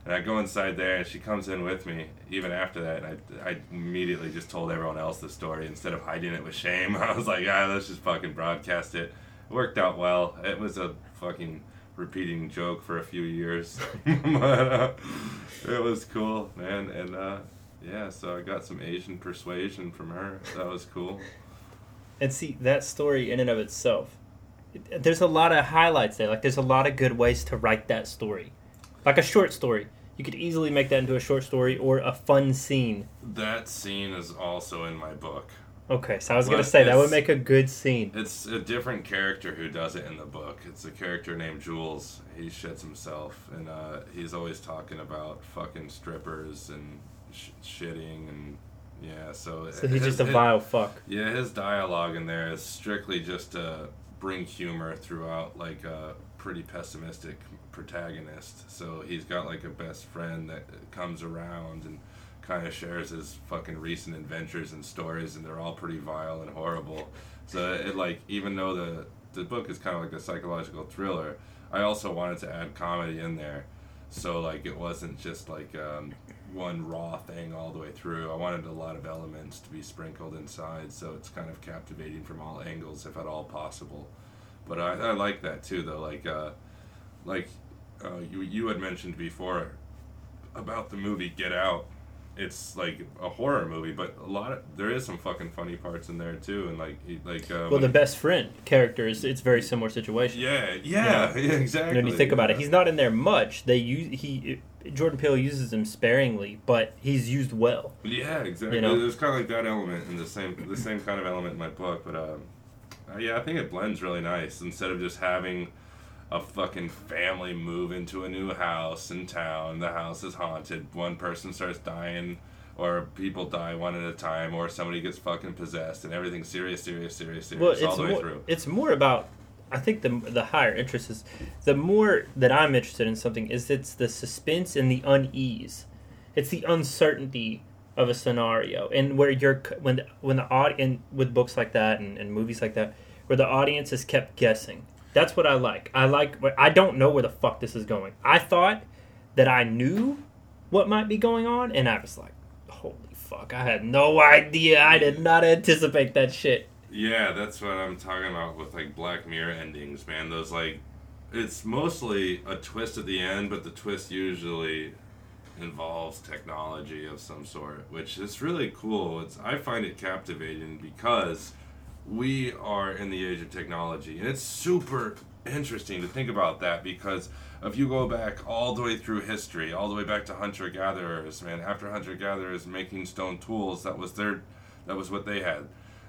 B: and I go inside there, and she comes in with me. Even after that, and I I immediately just told everyone else the story instead of hiding it with shame. I was like, yeah, let's just fucking broadcast it. It worked out well. It was a fucking repeating joke for a few years, but uh, it was cool, man. And uh, yeah, so I got some Asian persuasion from her. That was cool.
A: And see, that story in and of itself, there's a lot of highlights there. Like, there's a lot of good ways to write that story. Like a short story. You could easily make that into a short story or a fun scene.
B: That scene is also in my book.
A: Okay, so I was gonna say, that would make a good scene.
B: It's a different character who does it in the book. It's a character named Jules. He shits himself, and uh, he's always talking about fucking strippers and sh- shitting, and yeah. So,
A: So he's
B: his-
A: just a
B: his-
A: vile fuck.
B: Yeah, his dialogue in there is strictly just to bring humor throughout, like a pretty pessimistic protagonist. So he's got like a best friend that comes around and kind of shares his fucking recent adventures and stories, and they're all pretty vile and horrible. So it like even though the the book is kind of like a psychological thriller, I also wanted to add comedy in there. So like it wasn't just like um, one raw thing all the way through. I wanted a lot of elements to be sprinkled inside, so it's kind of captivating from all angles, if at all possible. But I, I like that too, though. Like, uh, like uh, you you had mentioned before about the movie Get Out. It's like a horror movie, but a lot of there is some fucking funny parts in there too, and like like uh,
A: Well, the best friend character is it's very similar situation.
B: yeah yeah yeah exactly.
A: And when you think about it, he's not in there much. They use he Jordan Peele uses him sparingly, but he's used well.
B: Yeah, exactly.
A: You know?
B: There's kind of like that element in the same the same kind of element in my book, but um, uh, yeah, I think it blends really nice. Instead of just having a fucking family move into a new house in town, the house is haunted. One person starts dying, or people die one at a time, or somebody gets fucking possessed, and everything's serious, serious, serious, serious
A: Well,
B: all the way through.
A: it's more about. I think the the higher interest is the more that I'm interested in something is it's the suspense and the unease. It's the uncertainty of a scenario and where you're when the, when the audience with books like that and, and movies like that where the audience is kept guessing. That's what I like. I like. I don't know where the fuck this is going. I thought that I knew what might be going on, and I was like, "Holy fuck! I had no idea. I did not anticipate that shit."
B: Yeah, that's what I'm talking about with like Black Mirror endings, man. Those like, it's mostly a twist at the end, but the twist usually involves technology of some sort, which is really cool. It's I find it captivating because we are in the age of technology, and it's super interesting to think about that because if you go back all the way through history, all the way back to hunter gatherers, man, after hunter gatherers making stone tools, that was their, that was what they had.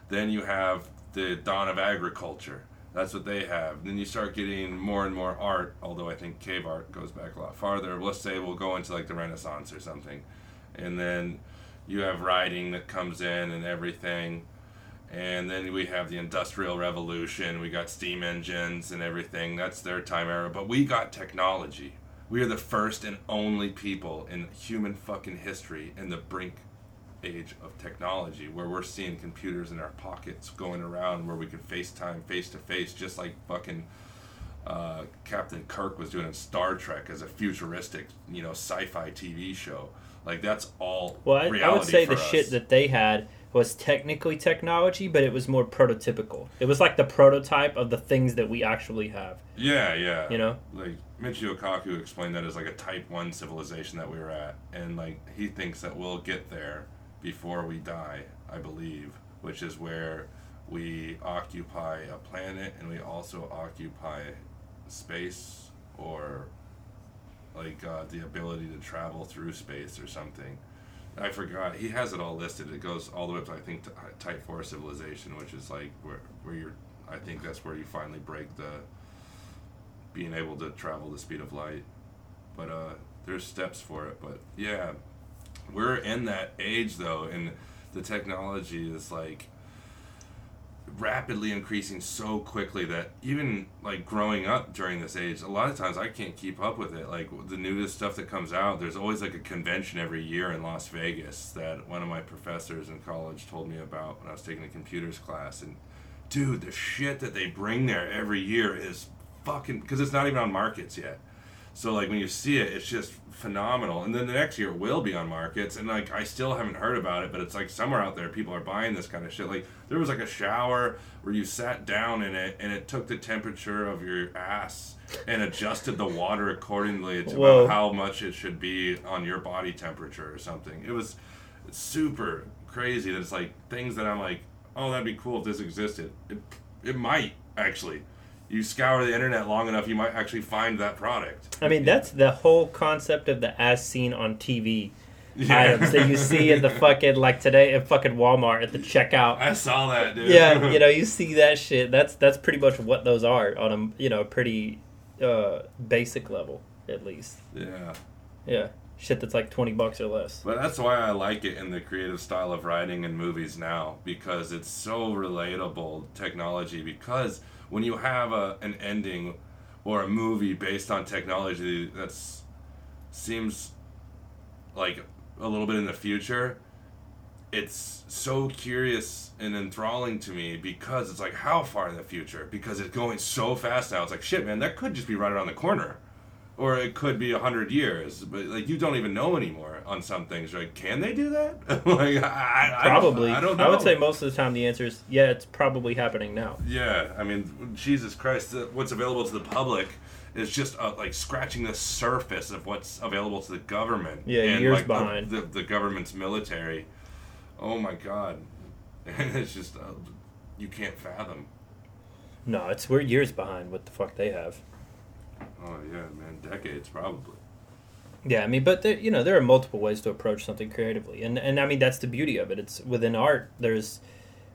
B: Then you have the dawn of agriculture. That's what they have. Then you start getting more and more art, although I think cave art goes back a lot farther. Let's say we'll go into like the Renaissance or something. And then you have writing that comes in and everything. And then we have the Industrial Revolution. We got steam engines and everything. That's their time era. But we got technology. We are the first and only people in human fucking history in the brink age of technology where we're seeing computers in our pockets going around where we can FaceTime face to face just like fucking uh, Captain Kirk was doing in Star Trek as a futuristic, you know, sci-fi TV show. Like that's all.
A: Well, I, I would say the
B: us.
A: shit that they had was technically technology, but it was more prototypical. It was like the prototype of the things that we actually have.
B: Yeah, yeah.
A: You know,
B: like Michio Kaku explained that as like a Type One civilization that we were at, and like he thinks that we'll get there before we die. I believe, which is where we occupy a planet and we also occupy space or like uh, the ability to travel through space or something. I forgot. He has it all listed. It goes all the way up to I think to Type Four civilization, which is like where where you're. I think that's where you finally break the being able to travel the speed of light. But uh, there's steps for it. But yeah, we're in that age though, and the technology is like rapidly increasing so quickly that even like growing up during this age a lot of times i can't keep up with it. Like the newest stuff that comes out there's always like a convention every year in las vegas that one of my professors in college told me about when i was taking a computers class. And dude the shit that they bring there every year is fucking because it's not even on markets yet. So like when you see it, it's just phenomenal. And then the next year it will be on markets, and like I still haven't heard about it, but it's like somewhere out there people are buying this kind of shit. Like there was like a shower where you sat down in it, and it took the temperature of your ass and adjusted the water accordingly to Whoa. how much it should be on your body temperature or something. It was super crazy. That it's like things that I'm like, oh, that'd be cool if this existed. It it might actually you scour the internet long enough, you might actually find that product.
A: I mean, that's the whole concept of the as seen on TV yeah. items that you see at the fucking like today at fucking Walmart at the checkout.
B: I saw that, dude.
A: Yeah, you know, you see that shit. That's that's pretty much what those are on a you know pretty uh, basic level at least.
B: Yeah.
A: Yeah. Shit that's like twenty bucks or less.
B: But that's why I like it in the creative style of writing and movies now because it's so relatable technology because when you have a an ending or a movie based on technology that's seems like a little bit in the future it's so curious and enthralling to me because it's like how far in the future? Because it's going so fast now. It's like shit man that could just be right around the corner or it could be a hundred years, but like you don't even know anymore on some things. Like, can they do that? like, I,
A: probably.
B: I don't, I don't know.
A: I would say most of the time the answer is yeah, it's probably happening now.
B: Yeah, I mean, Jesus Christ, what's available to the public is just uh, like scratching the surface of what's available to the government.
A: Yeah,
B: and,
A: years
B: like,
A: behind
B: the, the, the government's military. Oh my God, and it's just uh, you can't fathom.
A: No, it's we're years behind what the fuck they have.
B: Oh yeah, man, decades probably.
A: Yeah, I mean, but there, you know, there are multiple ways to approach something creatively, and and I mean that's the beauty of it. It's within art. There's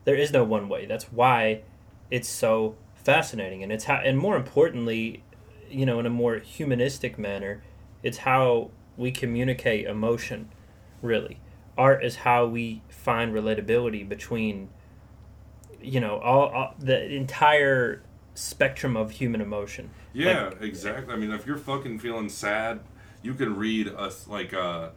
A: there is no one way. That's why it's so fascinating, and it's how, and more importantly, you know, in a more humanistic manner, it's how we communicate emotion. Really, art is how we find relatability between, you know, all, all the entire spectrum of human emotion.
B: Yeah, like, exactly. I mean, if you're fucking feeling sad, you can read a like uh,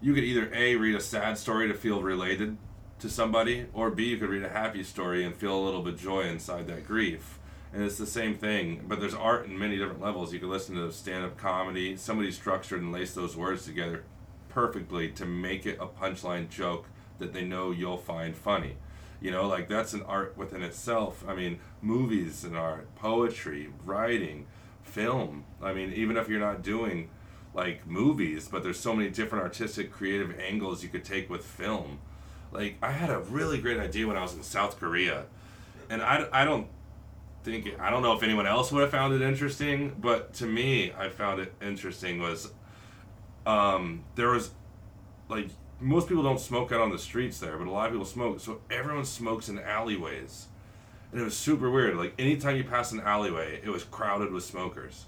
B: you could either a read a sad story to feel related to somebody, or b you could read a happy story and feel a little bit joy inside that grief. And it's the same thing, but there's art in many different levels. You can listen to stand-up comedy. Somebody structured and laced those words together perfectly to make it a punchline joke that they know you'll find funny. You know, like that's an art within itself. I mean, movies and art, poetry, writing, film. I mean, even if you're not doing like movies, but there's so many different artistic, creative angles you could take with film. Like, I had a really great idea when I was in South Korea, and I, I don't think I don't know if anyone else would have found it interesting, but to me, I found it interesting was um, there was like most people don't smoke out on the streets there, but a lot of people smoke. So everyone smokes in alleyways. and it was super weird. Like anytime you pass an alleyway, it was crowded with smokers.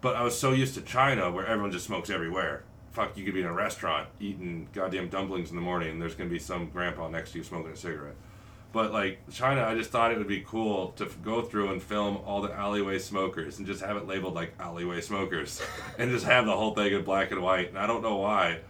B: But I was so used to China, where everyone just smokes everywhere. Fuck, you could be in a restaurant eating goddamn dumplings in the morning, and there's gonna be some grandpa next to you smoking a cigarette. But like China, I just thought it would be cool to go through and film all the alleyway smokers and just have it labeled like alleyway smokers, and just have the whole thing in black and white. And I don't know why.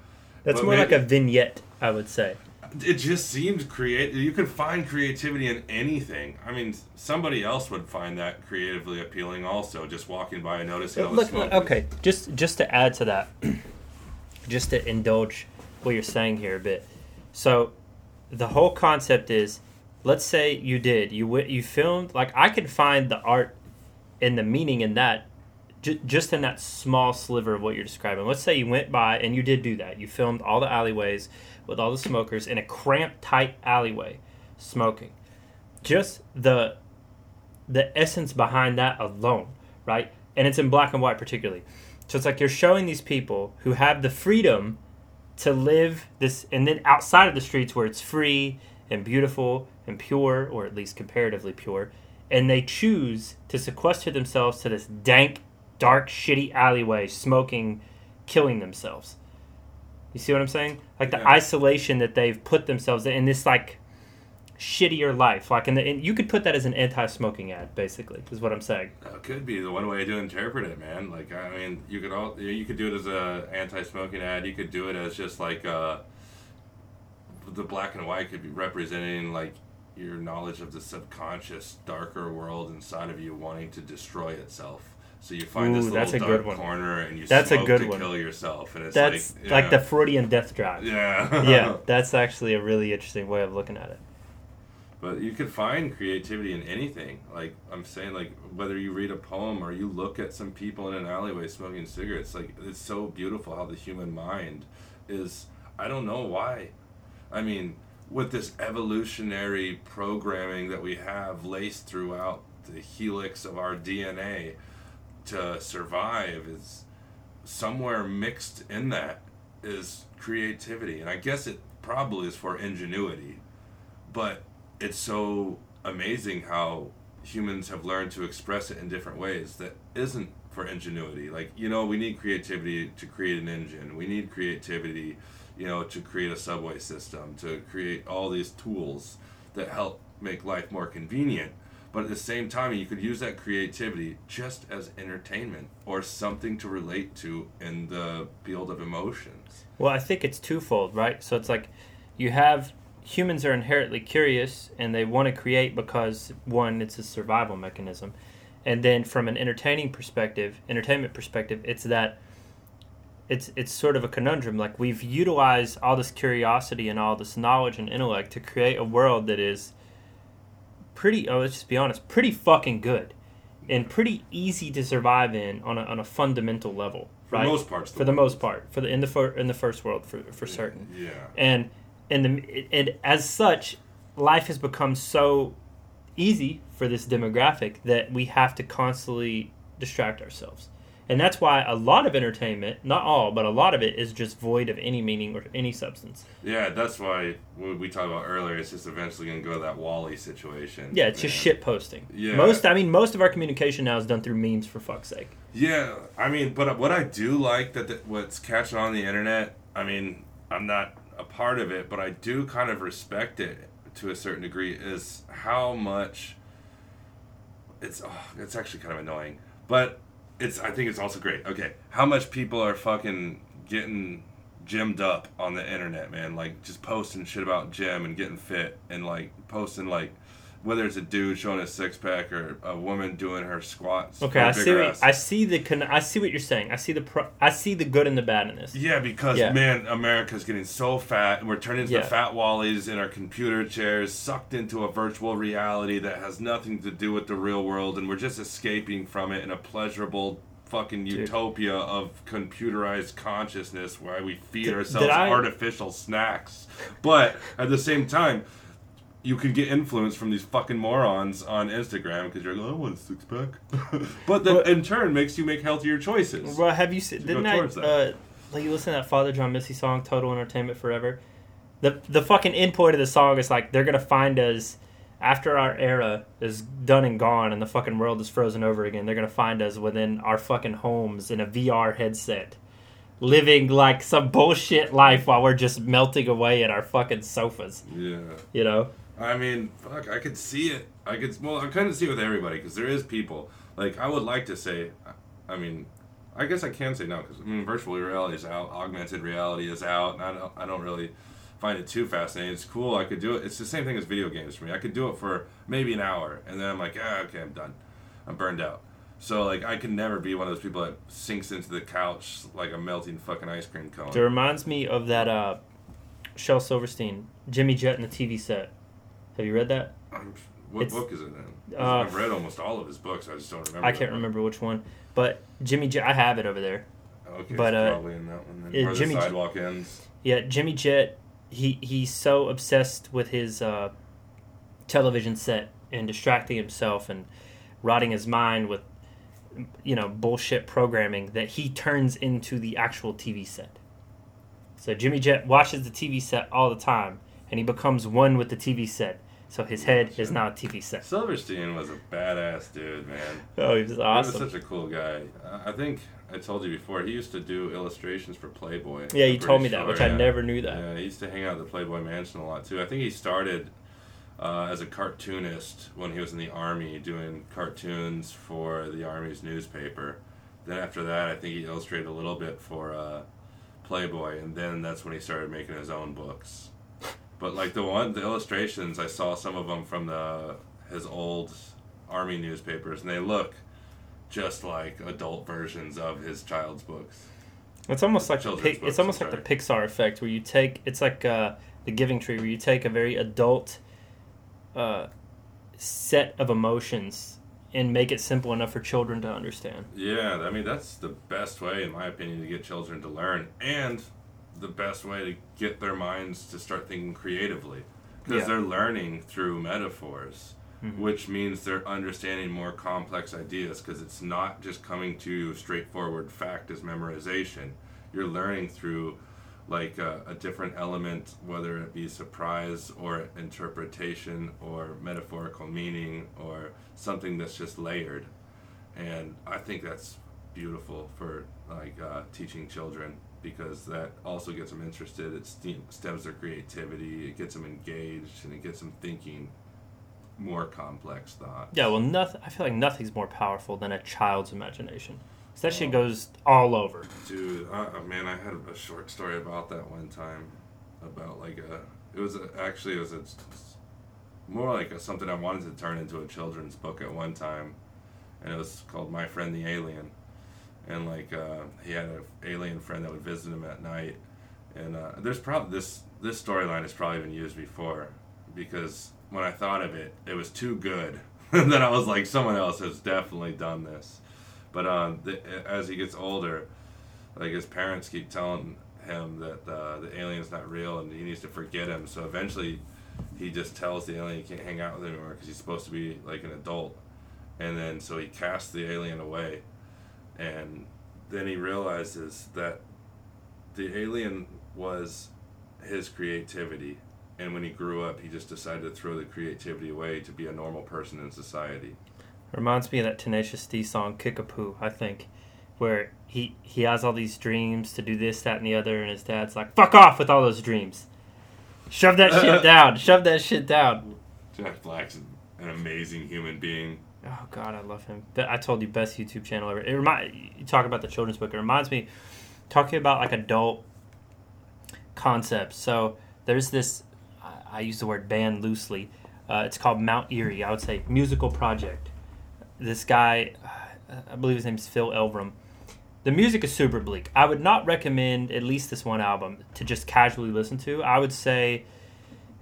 A: That's
B: But
A: more like a vignette, I would say.
B: It just seemed creative. You can find creativity in anything. I mean, somebody else would find that creatively appealing. Also, just walking by and noticing uh, all the
A: Look,
B: smoke.
A: okay, just just to add to that, just to indulge what you're saying here a bit. So, the whole concept is, let's say you did you you filmed like I could find the art and the meaning in that, ju- just in that small sliver of what you're describing. Let's say you went by and you did do that. You filmed all the alleyways with all the smokers in a cramped, tight alleyway, smoking. Just the the essence behind that alone, right? And it's in black and white particularly. So it's like you're showing these people who have the freedom to live this, and then outside of the streets where it's free and beautiful and pure, or at least comparatively pure, and they choose to sequester themselves to this dank, dark, shitty alleyway, smoking, killing themselves. You see what I'm saying? Like the
B: Yeah.
A: isolation that they've put themselves in, in this like shittier life. Like, in the, and you could put that as an anti-smoking ad, basically, is what I'm saying.
B: That could be the one way to interpret it, man. Like, I mean, you could all you could do it as a anti-smoking ad. You could do it as just like uh, the black and white could be representing like your knowledge of the subconscious, darker world inside of you wanting to destroy itself. So you find this little
A: a
B: dark
A: good
B: corner and you
A: That's a
B: smoke
A: good
B: to
A: one.
B: kill yourself, and it's
A: That's
B: like,
A: like the Freudian death drive.
B: yeah
A: yeah, that's actually a really interesting way of looking at it.
B: But you could find creativity in anything. Like I'm saying, like whether you read a poem or you look at some people in an alleyway smoking cigarettes, like it's so beautiful how the human mind is. I don't know why. I mean, with this evolutionary programming that we have laced throughout the helix of our DNA to survive is somewhere mixed in that is creativity. And I guess it probably is for ingenuity. But it's so amazing how humans have learned to express it in different ways that isn't for ingenuity. Like, you know, we need creativity to create an engine. We need creativity, you know, to create a subway system, to create all these tools that help make life more convenient. But at the same time, you could use that creativity just as entertainment or something to relate to in the field of emotions.
A: Well, I think it's twofold, right? So it's like you have humans are inherently curious and they want to create because one, it's a survival mechanism, and then from an entertaining perspective, entertainment perspective, it's that it's it's sort of a conundrum. Like we've utilized all this curiosity and all this knowledge and intellect to create a world that is pretty. Oh, let's just be honest, pretty fucking good, and pretty easy to survive in on a on a fundamental level.
B: For
A: right?
B: most parts,
A: for the
B: world.
A: most part, for the in the fir- in the first world for for certain,
B: Yeah.
A: and and the and as such, life has become so easy for this demographic that we have to constantly distract ourselves, and that's why a lot of entertainment, not all, but a lot of it is just void of any meaning or any substance.
B: Yeah, that's why what we talked about earlier. It's just eventually going to go to that WALL-E situation.
A: Yeah, it's just
B: Man.
A: shit posting.
B: Yeah.
A: Most, I mean, most of our communication now is done through memes. For fuck's sake.
B: Yeah, I mean, but what I do like that the, what's catching on the internet. I mean, I'm not a part of it, but I do kind of respect it to a certain degree. Is how much it's oh, it's actually kind of annoying, but it's I think it's also great. Okay, how much people are fucking getting gymmed up on the internet, man? Like just posting shit about gym and getting fit, and like posting like whether it's a dude showing his six pack or a woman doing her squats.
A: Okay, I see. What. I see the. Con- I see what you're saying. I see the. Pro- I see the good and the bad in this.
B: Yeah, because
A: Yeah.
B: man, America's getting so fat, and we're turning into
A: Yeah.
B: fat wallies in our computer chairs, sucked into a virtual reality that has nothing to do with the real world, and we're just escaping from it in a pleasurable fucking
A: Dude.
B: utopia of computerized consciousness where we feed
A: Did-
B: ourselves
A: did I-
B: artificial snacks. But at the same time, you can get influence from these fucking morons on Instagram because you're like, oh, I want a six pack. but that
A: But-
B: in turn makes you make healthier choices.
A: Well, have you seen? Didn't I?
B: that.
A: Uh, like you listen to that Father John Misty song, "Total Entertainment Forever." The the fucking end point of the song is like they're gonna find us after our era is done and gone and the fucking world is frozen over again, they're gonna find us within our fucking homes in a VR headset, living like some bullshit life while we're just melting away at our fucking sofas.
B: Yeah.
A: You know?
B: I mean, fuck, I could see it. I could, well, I kind of see it with everybody because there is people. Like, I would like to say, I mean, I guess I can say no because I mean, virtual reality is out, augmented reality is out, and I don't, I don't really find it too fascinating. It's cool. I could do it. It's the same thing as video games for me. I could do it for maybe an hour, and then I'm like, ah, okay, I'm done. I'm burned out. So like, I can never be one of those people that sinks into the couch like a melting fucking ice cream cone.
A: It reminds me of that uh, Shel Silverstein, Jimmy Jet in the TV set. Have you read that?
B: I'm, what
A: It's-
B: book is it then?
A: uh,
B: I've read almost all of his books. I just don't remember.
A: I can't
B: one.
A: remember which one, but Jimmy Jet. I have it over there.
B: Okay,
A: But,
B: it's
A: uh,
B: probably in that one. Then.
A: yeah,
B: Where
A: Jimmy
B: the
A: J-
B: sidewalk ends.
A: Yeah, Jimmy Jet. He he's so obsessed with his uh, television set and distracting himself and rotting his mind with you know bullshit programming that he turns into the actual TV set. So Jimmy Jet watches the TV set all the time, and he becomes one with the TV set. So his head is now a TV set.
B: Silverstein was a badass dude, man.
A: Oh, he was awesome.
B: He was such a cool guy. I I think I told you before. He used to do illustrations for Playboy.
A: yeah, you told me
B: pretty
A: that,
B: sure,
A: which I never knew that.
B: Yeah, he used to hang out at the Playboy Mansion a lot too. I think he started uh, as a cartoonist when he was in the army, doing cartoons for the army's newspaper. Then after that, I think he illustrated a little bit for uh, Playboy, and then that's when he started making his own books. But like the one, the illustrations, I saw some of them from the his old army newspapers, and they look just like adult versions of his child's books.
A: It's almost like the
B: books,
A: it's almost like the Pixar effect where you take it's like uh, the Giving Tree where you take a very adult uh, set of emotions and make it simple enough for children to understand.
B: Yeah, I mean that's the best way, in my opinion, to get children to learn, and the best way to get their minds to start thinking creatively, because
A: Yeah.
B: they're learning through metaphors,
A: Mhm.
B: which means they're understanding more complex ideas. Because it's not just coming to straightforward fact as memorization. You're learning through like a, a different element, whether it be surprise or interpretation or metaphorical meaning or something that's just layered and I think that's beautiful for like uh, teaching children because that also gets them interested. It stem- stems their creativity. It gets them engaged, and it gets them thinking more complex thoughts.
A: Yeah, well, nothing. I feel like nothing's more powerful than a child's imagination. 'Cause that shit
B: Oh.
A: goes all over.
B: dude, man, I had a short story about that one time about like a. It was a, actually it was a, more like a, something I wanted to turn into a children's book at one time, and it was called My Friend the Alien, and like uh, he had an alien friend that would visit him at night, and uh, there's probably this this storyline has probably been used before, because when I thought of it, it was too good. that I was like, someone else has definitely done this, but um, the, as he gets older, like his parents keep telling him that uh, the alien's not real and he needs to forget him. So eventually, he just tells the alien he can't hang out with him anymore because he's supposed to be like an adult. And then so he casts the alien away, and then he realizes that the alien was his creativity. And when he grew up, he just decided to throw the creativity away to be a normal person in society.
A: Reminds me of that Tenacious D song "Kickapoo," I think, where he he has all these dreams to do this, that, and the other, and his dad's like, "Fuck off with all those dreams, shove that shit down, shove that shit down."
B: Jack Black's an amazing human being.
A: Oh God, I love him. I told you best YouTube channel ever. It remind you talk about the children's book. It reminds me talking about like adult concepts. So there's this. I, I use the word band loosely. Uh, it's called Mount Eerie. I would say musical project. This guy, uh, I believe his name is Phil Elverum. The music is super bleak. I would not recommend at least this one album to just casually listen to. I would say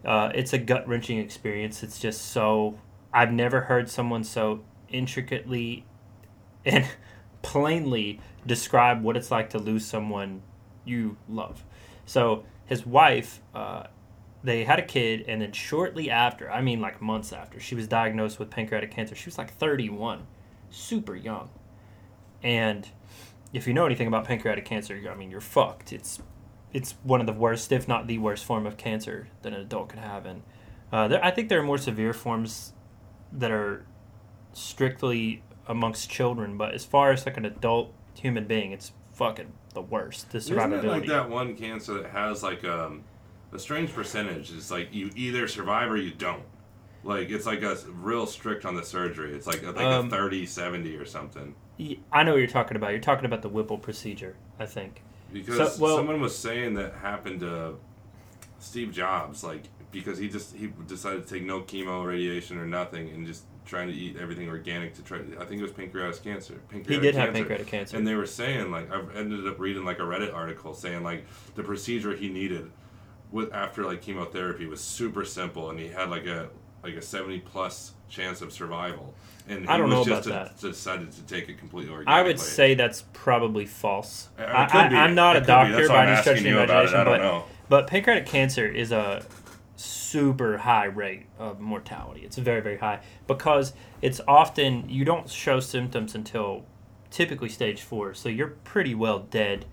A: uh, it's a gut wrenching experience. It's just so. I've never heard someone so intricately and plainly describe what it's like to lose someone you love. So his wife, uh, they had a kid, and then shortly after, I mean like months after, she was diagnosed with pancreatic cancer. She was like 31, super young. And if you know anything about pancreatic cancer, I mean you're fucked. It's it's one of the worst, if not the worst, form of cancer that an adult could have. And Uh, there, I think there are more severe forms that are strictly amongst children, but as far as like an adult human being, it's fucking the worst. The
B: Isn't
A: survivability.
B: it like that one cancer that has like um, a strange percentage? It's like you either survive or you don't. Like it's like a real strict on the surgery. It's like like
A: Um,
B: a 30 70 or something.
A: I know what you're talking about. You're talking about the Whipple procedure, I think.
B: Because
A: So- well-
B: someone was saying that happened to Steve Jobs, like because he just he decided to take no chemo, radiation, or nothing, and just trying to eat everything organic to try. I think it was pancreatic cancer.
A: He
B: Pancreatic
A: did have
B: cancer.
A: pancreatic cancer.
B: And they were saying like I've ended up reading like a Reddit article saying like the procedure he needed with after like chemotherapy was super simple, and he had like a like a seventy plus chance of survival. And he
A: I don't
B: was
A: know
B: just
A: about
B: de- decided to take it completely organic.
A: I would say that's probably false. I, am not
B: It
A: a doctor by any stretch of the
B: you about it.
A: imagination, but
B: know.
A: but pancreatic cancer is a super high rate of mortality. It's very very high because it's often you don't show symptoms until typically stage four, so you're pretty well dead.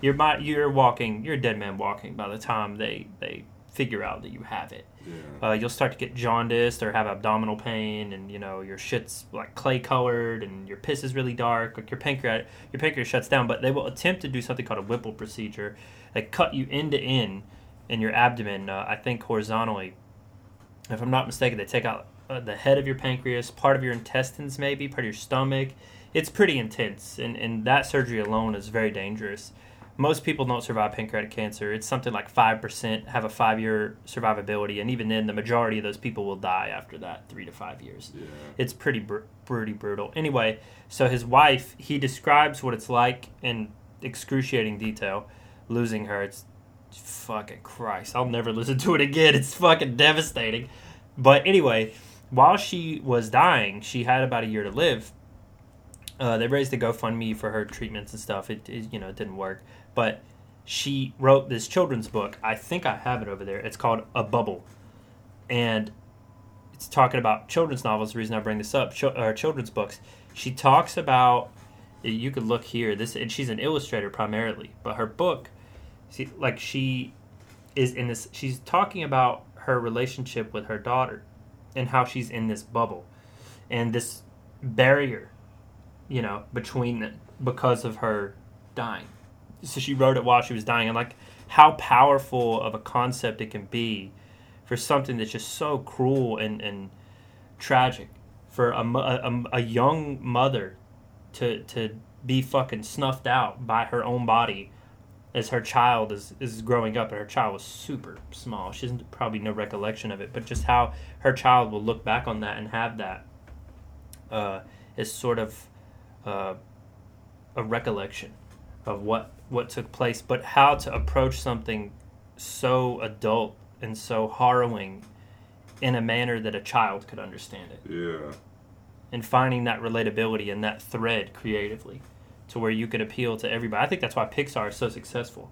A: You're you're walking, you're a dead man walking by the time they they figure out that you have it.
B: Yeah.
A: Uh, you'll start to get jaundiced or have abdominal pain, and you know your shit's like clay colored, and your piss is really dark. Like your pancreas, your pancreas shuts down. But they will attempt to do something called a Whipple procedure. They cut you end to end in your abdomen. Uh, I think horizontally. If I'm not mistaken, they take out uh, the head of your pancreas, part of your intestines, maybe part of your stomach. It's pretty intense, and and that surgery alone is very dangerous most people don't survive pancreatic cancer. It's something like 5% have a five year survivability. And even then, the majority of those people will die after that, three to five years.
B: Yeah.
A: It's pretty, br- pretty brutal. Anyway, so his wife, he describes what it's like in excruciating detail losing her. It's fucking Christ. I'll never listen to it again. It's fucking devastating. But anyway, while she was dying, she had about a year to live. Uh, they raised a GoFundMe for her treatments and stuff. It, it you know it didn't work, but she wrote this children's book. I think I have it over there. It's called A Bubble, and it's talking about children's novels. The reason I bring this up, Ch- uh, children's books. She talks about. You could look here. This and she's an illustrator primarily, but her book, see, like she is in this. She's talking about her relationship with her daughter, and how she's in this bubble, and this barrier you know, between them because of her dying. So she wrote it while she was dying, and like how powerful of a concept it can be for something that's just so cruel and, and tragic for a, a, a young mother to to be fucking snuffed out by her own body as her child is, is growing up and her child was super small. She has probably no recollection of it but just how her child will look back on that and have that uh, is sort of uh, a recollection of what what took place, but how to approach something so adult and so harrowing in a manner that a child could understand it,
B: Yeah.
A: and finding that relatability and that thread creatively to where you could appeal to everybody. I think that's why Pixar is so successful.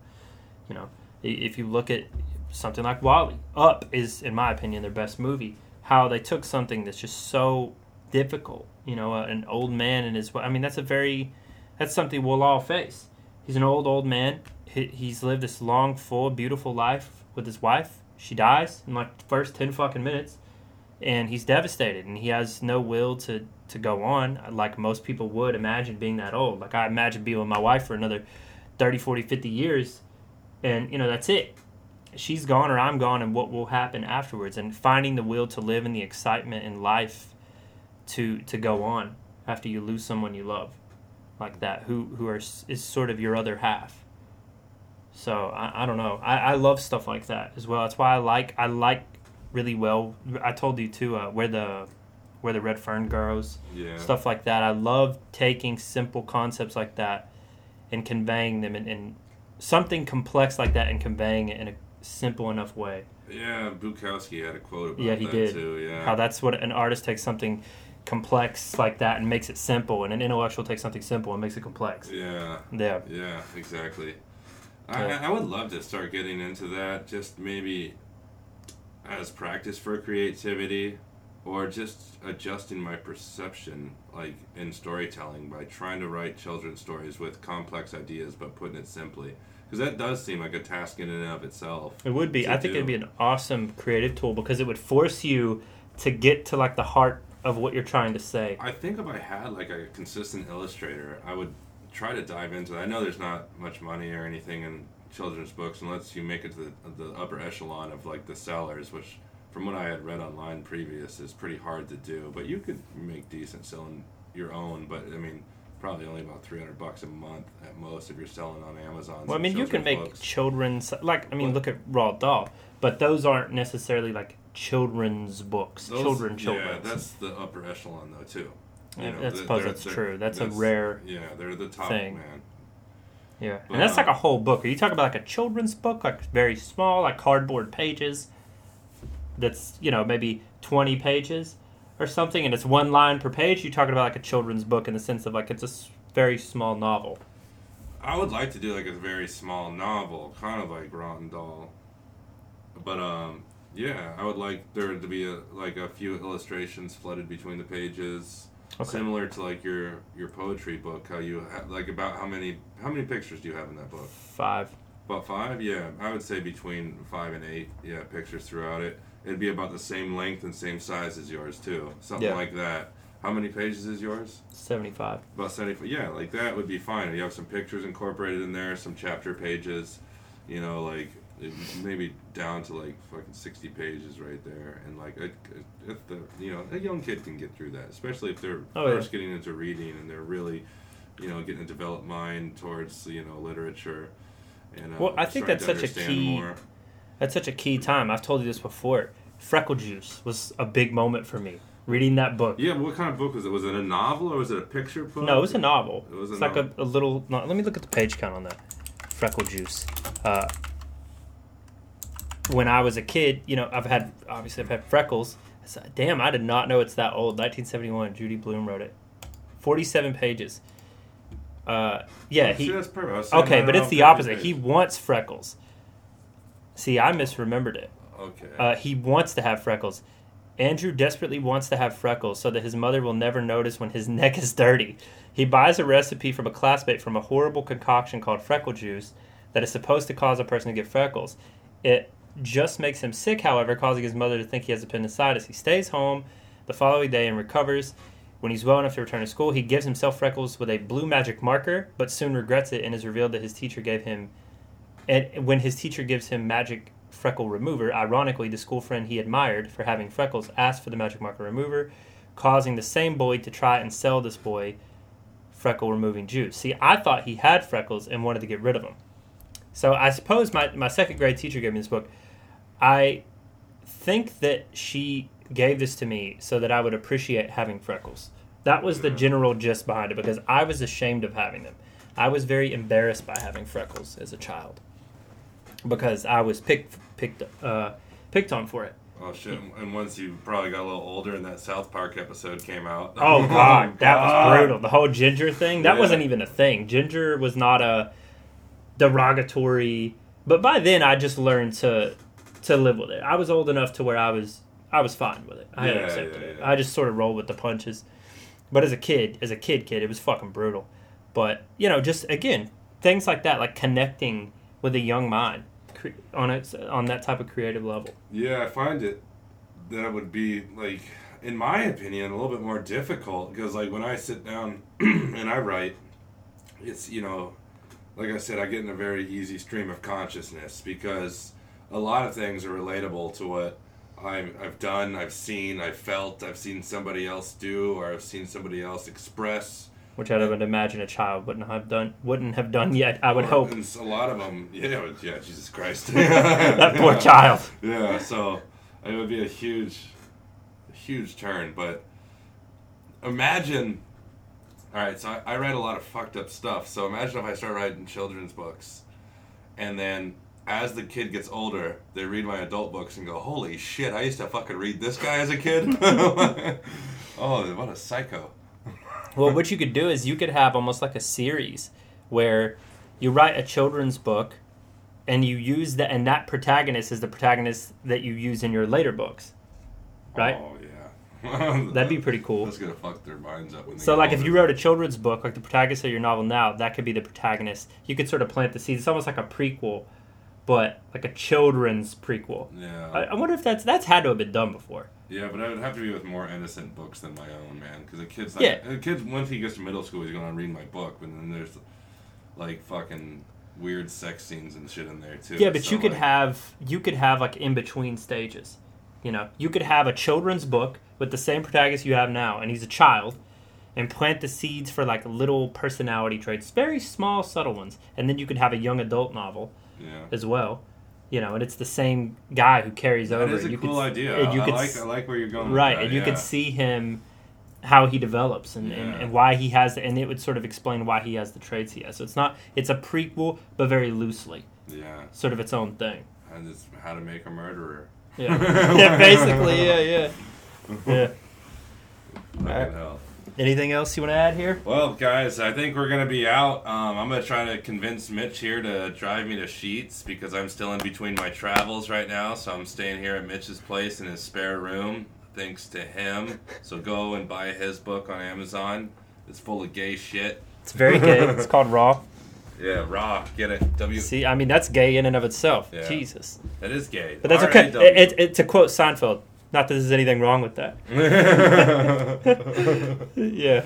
A: You know, if you look at something like WALL-E, Up is, in my opinion, their best movie. How they took something that's just so difficult, you know, uh, an old man and his. I mean, that's a very, that's something we'll all face. He's an old old man. He, he's lived this long, full, beautiful life with his wife. She dies in like the first ten fucking minutes, and he's devastated, and he has no will to to go on like most people would imagine being that old. Like I imagine being with my wife for another 30, 40, 50 years, and you know that's it she's gone or I'm gone, and what will happen afterwards, and finding the will to live and the excitement in life to to go on after you lose someone you love, like that, who who are is sort of your other half. So I, I don't know. I, I love stuff like that as well. That's why I like I like really well. I told you too uh, where the where the red fern grows
B: Yeah.
A: stuff like that. I love taking simple concepts like that and conveying them in, in something complex like that and conveying it in a simple enough way.
B: Yeah, Bukowski had a quote about
A: Yeah, he
B: that
A: did.
B: too. Yeah.
A: How that's what an artist takes something complex like that and makes it simple, and an intellectual takes something simple and makes it complex.
B: yeah.
A: Yeah.
B: Yeah, exactly.
A: Yeah.
B: I, I would love to start getting into that, just maybe as practice for creativity, or just adjusting my perception, like in storytelling, by trying to write children's stories with complex ideas but putting it simply. because that does seem like a task in and of itself.
A: It would be. I think
B: do.
A: it'd be an awesome creative tool because it would force you to get to like the heart of what you're trying to say.
B: I think if I had like a consistent illustrator, I would try to dive into it. I know there's not much money or anything in children's books unless you make it to the, the upper echelon of like the sellers, which from what I had read online previous is pretty hard to do. But you could make decent selling your own. But I mean, probably only about 300 bucks a month at most if you're selling on Amazon.
A: Well, I mean, you can make
B: books.
A: children's like I mean, look at Roald Dahl, but those aren't necessarily like children's books.
B: Those-
A: children,
B: Yeah, that's the upper echelon though too.
A: Yeah,
B: know,
A: I
B: th-
A: suppose
B: they're-
A: that's
B: they're-
A: true. That's a rare
B: Yeah, they're the top
A: thing.
B: man.
A: Yeah, and that's like a whole book. Are you talking about like a children's book, like very small, like cardboard pages? That's you know maybe twenty pages or something, and it's one line per page. You talking about like a children's book in the sense of like it's a very small novel.
B: I would like to do like a very small novel, kind of like Roald Dahl. But um, yeah, I would like there to be a like a few illustrations flooded between the pages,
A: Okay.
B: similar to like your your poetry book. How you like about how many how many pictures do you have in that book?
A: Five.
B: About five? Yeah, I would say between five and eight. Yeah, pictures throughout it. It'd be about the same length and same size as yours too, something
A: Yeah.
B: like that. How many pages is yours?
A: Seventy-five.
B: About 75. Yeah, like that would be fine. You have some pictures incorporated in there, some chapter pages, you know, like it- maybe down to like fucking 60 pages right there. And like, if the, you know, a young kid can get through that, especially if they're
A: Oh, yeah.
B: first getting into reading and they're really, you know, getting a developed mind towards, you know, literature. And, uh,
A: Well, I think that's such a key-
B: More.
A: That's such a key time. I've told you this before. Freckle Juice was a big moment for me. Reading that book.
B: Yeah, but what kind of book was it? Was it a novel or was it a picture book?
A: No, it was a novel.
B: It was a
A: it's like a, a little. Let me look at the page count on that. Freckle Juice. Uh, when I was a kid, you know, I've had obviously I've had freckles. I said, Damn, I did not know it's that old. 1971. Judy Blume wrote it. 47 pages. Uh, yeah,
B: See,
A: he.
B: that's perfect. I was saying
A: Okay, but it's the opposite.
B: page.
A: He wants freckles. See, I misremembered it.
B: Okay.
A: Uh, he wants to have freckles. Andrew desperately wants to have freckles so that his mother will never notice when his neck is dirty. He buys a recipe from a classmate from a horrible concoction called freckle juice that is supposed to cause a person to get freckles. It just makes him sick, however, causing his mother to think he has appendicitis. He stays home the following day and recovers. When he's well enough to return to school, he gives himself freckles with a blue magic marker, but soon regrets it and is revealed that his teacher gave him. And when his teacher gives him magic freckle remover, ironically, the school friend he admired for having freckles asked for the magic marker remover, causing the same boy to try and sell this boy freckle removing juice. See, I thought he had freckles and wanted to get rid of them. So I suppose my, my second grade teacher gave me this book. I think that she gave this to me so that I would appreciate having freckles. That was the general gist behind it because I was ashamed of having them. I was very embarrassed by having freckles as a child because I was picked picked uh, picked on for it.
B: Oh shit! And once you probably got a little older, and that South Park episode came out.
A: Oh god, that was brutal. The whole ginger thing, that
B: Yeah.
A: wasn't even a thing. Ginger was not a derogatory, but by then I just learned to to live with it. I was old enough to where I was I was fine with it. I had
B: Yeah,
A: accepted
B: yeah,
A: it. I just sort of rolled with the punches. But as a kid, as a kid kid, it was fucking brutal. But, you know, just again, things like that like connecting with a young mind on it on that type of creative level.
B: Yeah, I find it that would be like, in my opinion, a little bit more difficult because like when I sit down and I write, it's you know, like I said, I get in a very easy stream of consciousness because a lot of things are relatable to what I've, I've done, I've seen, I've felt, I've seen somebody else do, or I've seen somebody else express.
A: Which I would imagine a child wouldn't have done wouldn't have done yet. I would
B: Or-
A: hope.
B: A lot of them, yeah, yeah, Jesus Christ.
A: that poor child.
B: Yeah, so it would be a huge, huge turn. But imagine, all right, so I, I write a lot of fucked up stuff. So imagine if I start writing children's books, and then as the kid gets older, they read my adult books and go, "Holy shit! I used to fucking read this guy as a kid." oh, what a psycho!
A: Well, what you could do is you could have almost like a series where you write a children's book and you use that, and that protagonist is the protagonist that you use in your later books. Right?
B: Oh yeah.
A: That'd be pretty cool.
B: That's gonna fuck their minds up. When they
A: So, like, if you wrote a children's book, like the protagonist of your novel now, that could be the protagonist. You could sort of plant the seeds. It's almost like a prequel, but like a children's prequel.
B: yeah,
A: I, I wonder if that's that's had to have been done before.
B: yeah, but I would have to be with more innocent books than my own, man. Because a kid's like,
A: Yeah.
B: a kid once he gets to middle school, he's gonna read my book, but then there's like fucking weird sex scenes and shit in there too.
A: Yeah, but
B: So,
A: you could
B: like,
A: have you could have like in between stages. You know, you could have a children's book with the same protagonist you have now, and he's a child, and plant the seeds for like little personality traits, very small, subtle ones, and then you could have a young adult novel
B: Yeah.
A: as well. You know, and it's the same guy who carries
B: That
A: over.
B: is a
A: you
B: cool
A: could,
B: idea.
A: and you
B: I
A: could
B: like
A: s-
B: I like where you're going. with
A: right,
B: that,
A: and you
B: yeah.
A: could see him how he develops and, and,
B: Yeah.
A: and why he has and it would sort of explain why he has the traits he has. So it's not it's a prequel, but very loosely,
B: Yeah,
A: sort of its own thing.
B: and it's how to make a murderer.
A: Yeah, yeah, basically, yeah, yeah, yeah.
B: Fucking
A: Alright.
B: hell.
A: Anything else you want to add here?
B: Well, guys, I think we're gonna be out. Um, I'm gonna try to convince Mitch here to drive me to Sheetz because I'm still in between my travels right now. So I'm staying here at Mitch's place in his spare room, thanks to him. So go and buy his book on Amazon. It's full of gay shit.
A: It's very gay. It's called Raw.
B: Yeah, raw. Get it? W.
A: See, I mean that's gay in and of itself.
B: Yeah.
A: Jesus,
B: That is gay.
A: but that's okay.
B: R-A-W.
A: It, it, it, to quote Seinfeld, not that there's anything wrong with that. yeah.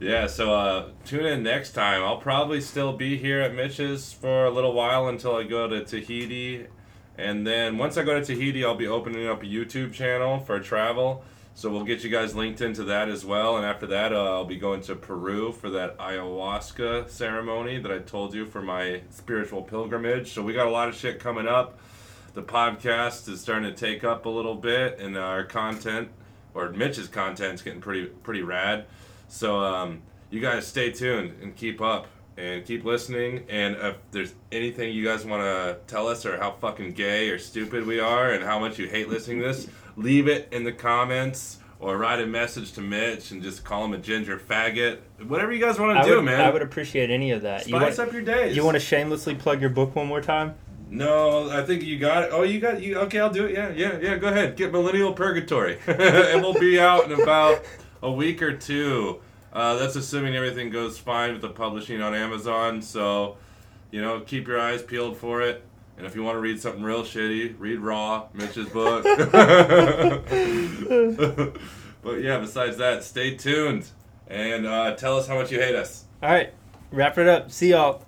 B: Yeah, so uh, tune in next time. I'll probably still be here at Mitch's for a little while until I go to Tahiti. And then once I go to Tahiti, I'll be opening up a YouTube channel for travel. So we'll get you guys linked into that as well. And after that, uh, I'll be going to Peru for that ayahuasca ceremony that I told you for my spiritual pilgrimage. So we got a lot of shit coming up. The podcast is starting to take up a little bit, and our content, or Mitch's content, is getting pretty pretty rad. So um, you guys stay tuned and keep up and keep listening. And if there's anything you guys want to tell us or how fucking gay or stupid we are and how much you hate listening to this, leave it in the comments or write a message to Mitch and just call him a ginger faggot. Whatever you guys want to do,
A: would,
B: man.
A: I would appreciate any of that. You
B: Spice
A: want,
B: up your days.
A: you want to shamelessly plug your book one more time?
B: No, I think you got it. Oh, you got you. Okay, I'll do it. Yeah, yeah, yeah. Go ahead. Get Millennial Purgatory, and we'll be out in about a week or two. Uh, that's assuming everything goes fine with the publishing on Amazon. So, you know, keep your eyes peeled for it. And if you want to read something real shitty, read Raw, Mitch's book. but yeah, besides that, stay tuned and uh, tell us how much you hate us.
A: All right, wrap it up. See y'all.